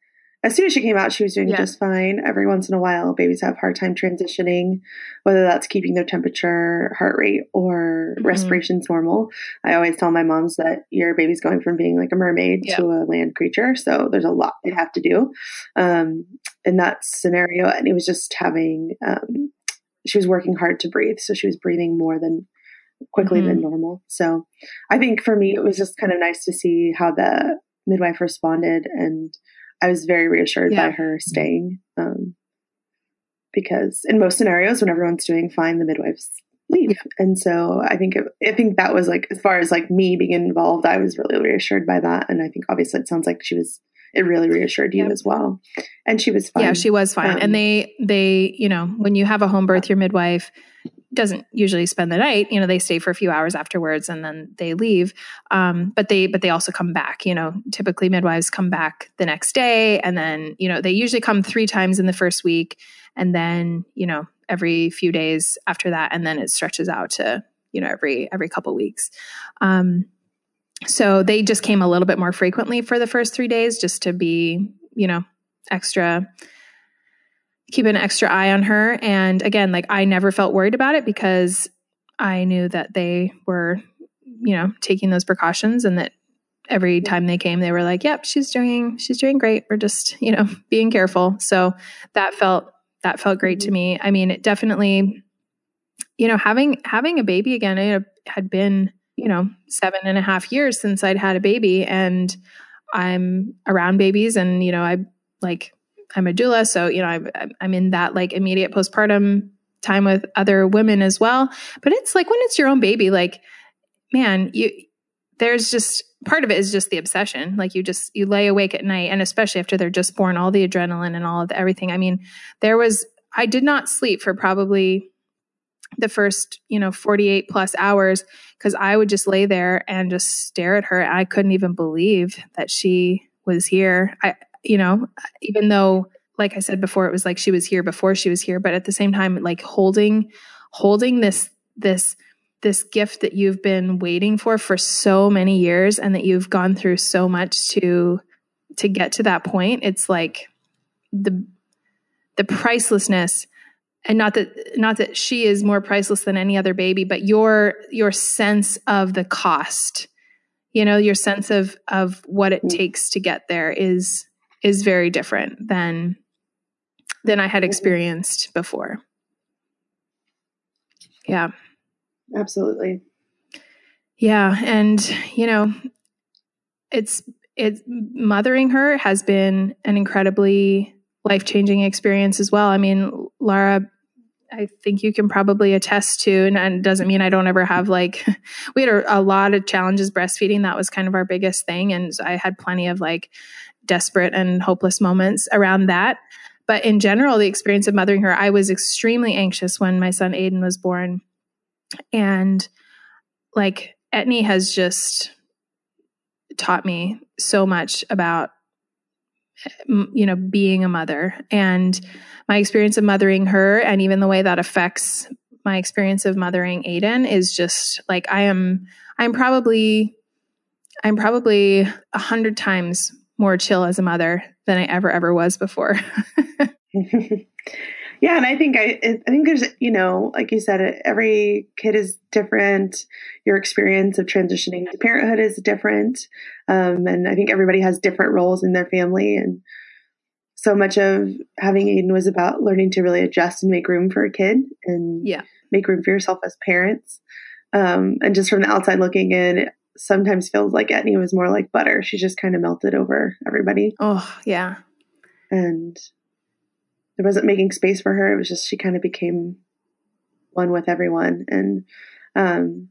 as soon as she came out, she was doing yeah. just fine. Every once in a while, babies have hard time transitioning, whether that's keeping their temperature, heart rate, or mm-hmm. respirations normal. I always tell my moms that your baby's going from being like a mermaid yeah. to a land creature, so there's a lot they have to do um, in that scenario. And it was just having, um, she was working hard to breathe, so she was breathing more than quickly mm-hmm. than normal. So I think for me, it was just kind of nice to see how the midwife responded and I was very reassured yeah. by her staying. Um, because in most scenarios, when everyone's doing fine, the midwives leave. Yeah. And so I think, it, I think that was like, as far as like me being involved, I was really reassured by that. And I think obviously it sounds like she was, it really reassured you yep. as well. And she was fine. Yeah, she was fine. Um, and they, they, you know, when you have a home birth, your midwife, doesn't usually spend the night you know they stay for a few hours afterwards and then they leave. Um, but they but they also come back you know typically midwives come back the next day and then you know they usually come three times in the first week and then you know every few days after that and then it stretches out to you know every every couple weeks. Um, so they just came a little bit more frequently for the first three days just to be you know extra keep an extra eye on her. And again, like I never felt worried about it because I knew that they were, you know, taking those precautions and that every time they came they were like, "Yep, she's doing she's doing great. We're just, you know, being careful." So that felt that felt great to mm-hmm. me. I mean, it definitely you know, having having a baby again, it had been, you know, seven and a half years since I'd had a baby and I'm around babies and, you know, I like I'm a doula, so you know I'm I'm in that like immediate postpartum time with other women as well. But it's like when it's your own baby, like man, you there's just part of it is just the obsession. Like you just you lay awake at night, and especially after they're just born, all the adrenaline and all of the, everything. I mean, there was I did not sleep for probably the first you know 48 plus hours because I would just lay there and just stare at her. I couldn't even believe that she was here. I you know, even though like I said before, it was like she was here before she was here, but at the same time, like holding, holding this, this, this gift that you've been waiting for for so many years and that you've gone through so much to, to get to that point. It's like the, the pricelessness and not that not that she is more priceless than any other baby but your your sense of the cost you know your sense of of what it mm. takes to get there is is very different than than I had mm-hmm. experienced before. Yeah. Absolutely. Yeah, and you know, it's it's mothering her has been an incredibly life-changing experience as well. I mean, Laura I think you can probably attest to, and, and doesn't mean I don't ever have like, we had a, a, lot of challenges breastfeeding. That was kind of our biggest thing. And I had plenty of like desperate and hopeless moments around that. But in general, the experience of mothering her, I was extremely anxious when my son Aiden was born. And like Etnie has just taught me so much about you know being a mother and my experience of mothering her and even the way that affects my experience of mothering Aiden is just like I am I'm probably I'm probably a hundred times more chill as a mother than I ever ever was before. yeah, and I think I I think there's you know like you said every kid is different. Your experience of transitioning to parenthood is different, um, and I think everybody has different roles in their family and. So much of having Aiden was about learning to really adjust and make room for a kid and yeah. make room for yourself as parents. Um, and just from the outside looking in, sometimes feels like Etnie was more like butter. She just kind of melted over everybody. Oh, yeah. And there wasn't making space for her. It was just she kind of became one with everyone. And um,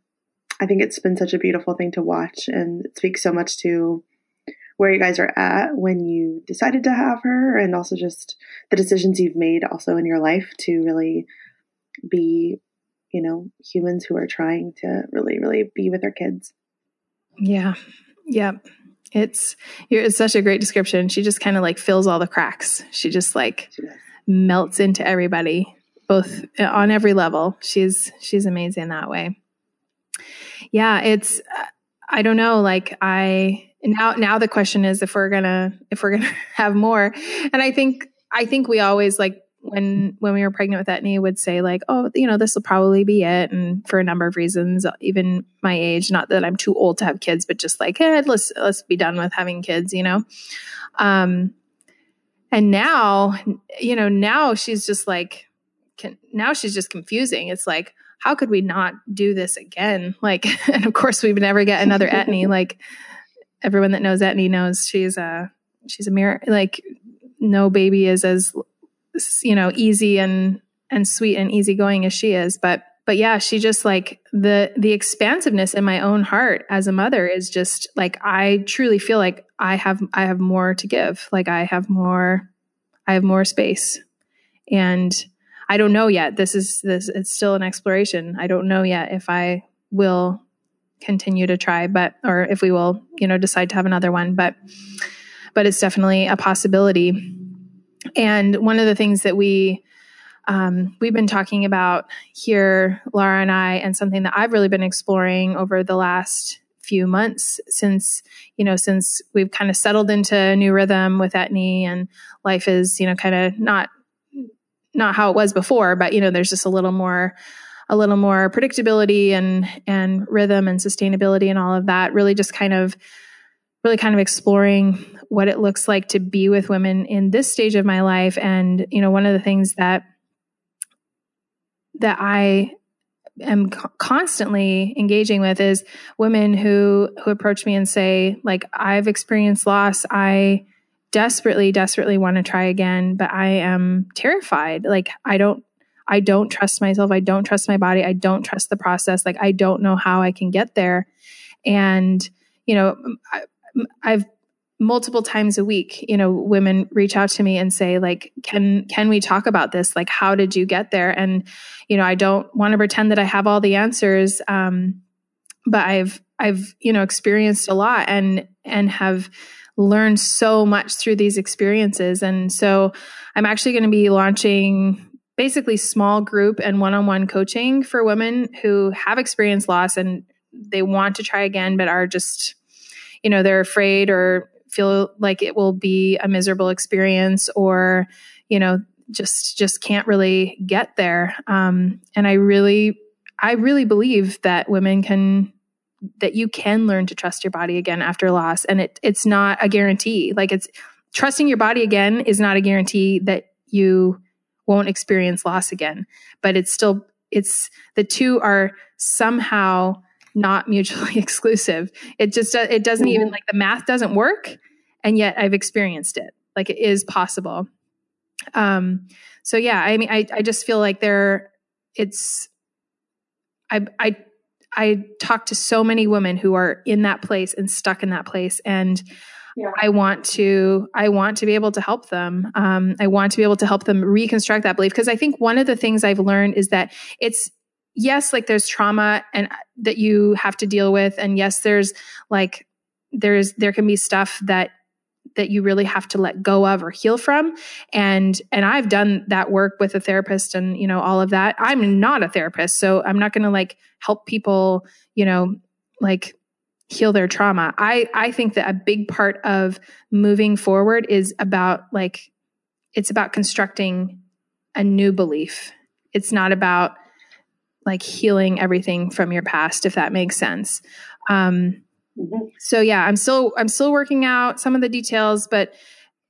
I think it's been such a beautiful thing to watch. And it speaks so much to where you guys are at when you decided to have her and also just the decisions you've made also in your life to really be you know humans who are trying to really really be with their kids yeah. Yep. It's it's such a great description. She just kind of like fills all the cracks. She just like melts into everybody, both uh, on every level. She's she's amazing that way. Yeah, it's I don't know. Like I now now the question is if we're gonna if we're gonna have more, and I think I think we always like when when we were pregnant with Etney would say like, oh, you know, this will probably be it, and for a number of reasons, even my age, not that I'm too old to have kids, but just like, hey, let's let's be done with having kids, you know. Um, and now, you know, now she's just like, can, now she's just confusing. It's like, how could we not do this again? Like, and of course, we would never get another Etney. like, everyone that knows Etney knows she's a she's a mirror. Like, no baby is as you know easy and and sweet and easygoing as she is but but yeah she just like the the expansiveness in my own heart as a mother is just like i truly feel like i have i have more to give. Like i have more i have more space. And i don't know yet. This is this it's still an exploration. I don't know yet if i will continue to try but or if we will you know decide to have another one but but it's definitely a possibility and one of the things that we um, we've been talking about here, Laura and I, and something that I've really been exploring over the last few months since you know since we've kind of settled into a new rhythm with Etney and life is you know kind of not not how it was before, but you know there's just a little more a little more predictability and and rhythm and sustainability and all of that. Really, just kind of really kind of exploring what it looks like to be with women in this stage of my life. And you know one of the things that that i am constantly engaging with is women who who approach me and say like i've experienced loss. I desperately desperately want to try again but i am terrified. Like i don't i don't trust myself. I don't trust my body. I don't trust the process. Like i don't know how i can get there. And you know I've multiple times a week you know women reach out to me and say like can can we talk about this? Like how did you get there? And you know i don't want to pretend that i have all the answers um but i've i've you know experienced a lot and and have learned so much through these experiences. And so i'm actually going to be launching basically small group and one-on-one coaching for women who have experienced loss and they want to try again but are just you know they're afraid or feel like it will be a miserable experience or you know just just can't really get there. Um, and i really i really believe that women can that you can learn to trust your body again after loss. And it it's not a guarantee. Like it's trusting your body again is not a guarantee that you won't experience loss again. But it's still it's the two are somehow not mutually exclusive. It just it doesn't even mm-hmm. like the math doesn't work, and yet I've experienced it. Like it is possible. Um. So yeah, I mean, I I just feel like there, it's. I I I talk to so many women who are in that place and stuck in that place, and. Yeah. I want to I want to be able to help them. Um, I want to be able to help them reconstruct that belief because I think one of the things I've learned is that it's yes, like there's trauma and uh, that you have to deal with. And yes, there's like, there's, there can be stuff that that you really have to let go of or heal from and and I've done that work with a therapist and you know all of that I'm not a therapist so I'm not going to like help people you know like heal their trauma I I think that a big part of moving forward is about like it's about constructing a new belief it's not about like healing everything from your past if that makes sense um, mm-hmm. so yeah i'm still i'm still working out some of the details but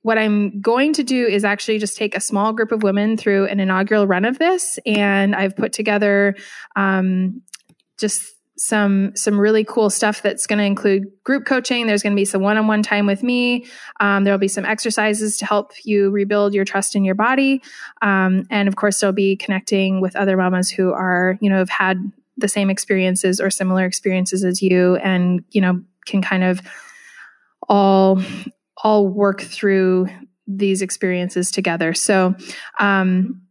what i'm going to do is actually just take a small group of women through an inaugural run of this and i've put together um, just some some really cool stuff that's going to include group coaching. There's going to be some one-on-one time with me. Um, there'll be some exercises to help you rebuild your trust in your body. Um, and of course there'll be connecting with other mamas who are you know have had the same experiences or similar experiences as you and you know can kind of all all work through these experiences together. So um,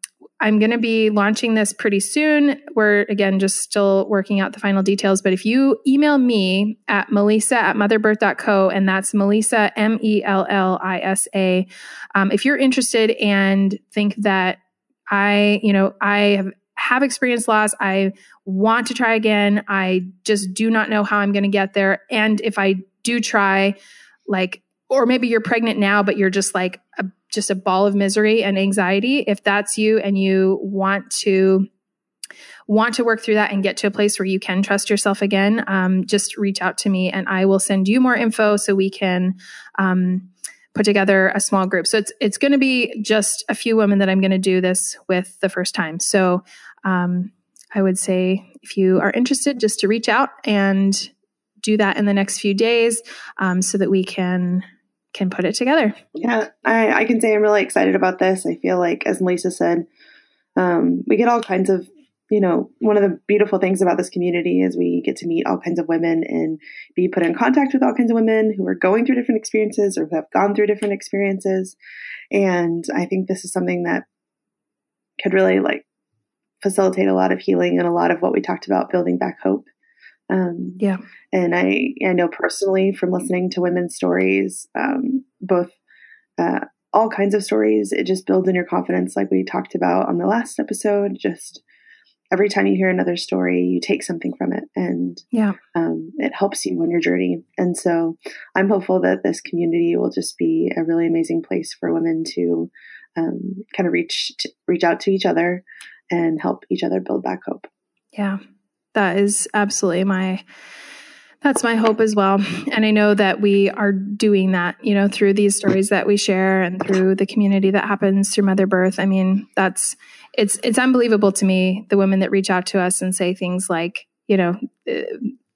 I'm going to be launching this pretty soon. We're again just still working out the final details. But if you email me at melissa at motherbirth.co, and that's Melissa, M E L L I S A, um, if you're interested and think that I, you know, I have, have experienced loss, I want to try again, I just do not know how I'm going to get there. And if I do try, like, or maybe you're pregnant now, but you're just like a just a ball of misery and anxiety, if that's you and you want to want to work through that and get to a place where you can trust yourself again, um, just reach out to me and I will send you more info so we can um, put together a small group. So it's it's going to be just a few women that I'm going to do this with the first time. So um, I would say if you are interested, just to reach out and do that in the next few days um, so that we can can put it together. Yeah, I, I can say I'm really excited about this. I feel like, as Melissa said, um, we get all kinds of, you know, one of the beautiful things about this community is we get to meet all kinds of women and be put in contact with all kinds of women who are going through different experiences or who have gone through different experiences. And I think this is something that could really like facilitate a lot of healing and a lot of what we talked about building back hope um, yeah. And I, I know personally from listening to women's stories, um, both uh, all kinds of stories, it just builds in your confidence, like we talked about on the last episode. Just every time you hear another story, you take something from it, and yeah, um, it helps you on your journey. And so, I'm hopeful that this community will just be a really amazing place for women to um, kind of reach to, reach out to each other and help each other build back hope. Yeah, that is absolutely my that's my hope as well. And i know that we are doing that you know through these stories that we share and through the community that happens through mother birth. I mean that's it's it's unbelievable to me the women that reach out to us and say things like you know uh,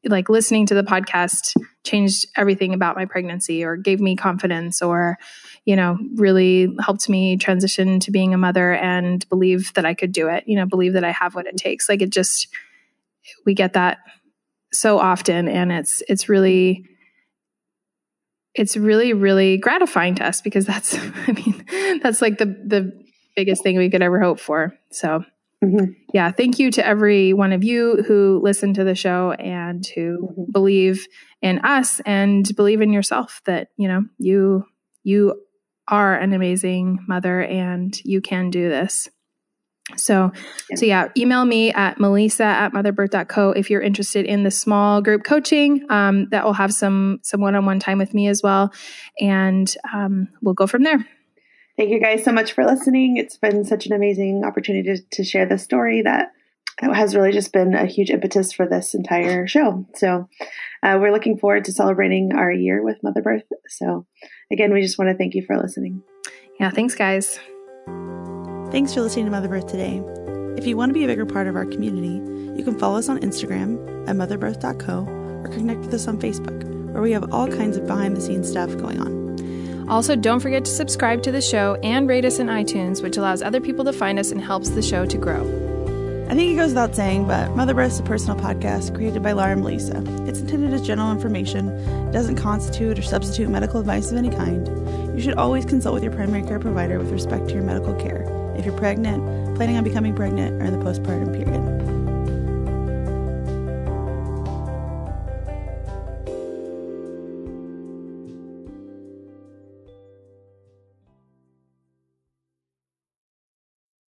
like listening to the podcast changed everything about my pregnancy or gave me confidence or you know really helped me transition to being a mother and believe that i could do it you know believe that i have what it takes. Like it just we get that so often and it's it's really it's really really gratifying to us because that's i mean that's like the the biggest thing we could ever hope for so mm-hmm. yeah thank you to every one of you who listen to the show and who mm-hmm. believe in us and believe in yourself that you know you you are an amazing mother and you can do this so, yeah. so yeah, email me at melissa at motherbirth.co if you're interested in the small group coaching. Um, that will have some some one on one time with me as well, and um, we'll go from there. Thank you guys so much for listening. It's been such an amazing opportunity to, to share this story that has really just been a huge impetus for this entire show. So, uh, we're looking forward to celebrating our year with Mother Birth. So, again, we just want to thank you for listening. Yeah, thanks, guys. Thanks for listening to Mother Birth today. If you want to be a bigger part of our community, you can follow us on Instagram at motherbirth.co or connect with us on Facebook, where we have all kinds of behind the scenes stuff going on. Also, don't forget to subscribe to the show and rate us in iTunes, which allows other people to find us and helps the show to grow. I think it goes without saying, but Mother Birth is a personal podcast created by Laura and Melissa. It's intended as general information, it doesn't constitute or substitute medical advice of any kind. You should always consult with your primary care provider with respect to your medical care if you're pregnant, planning on becoming pregnant, or in the postpartum period.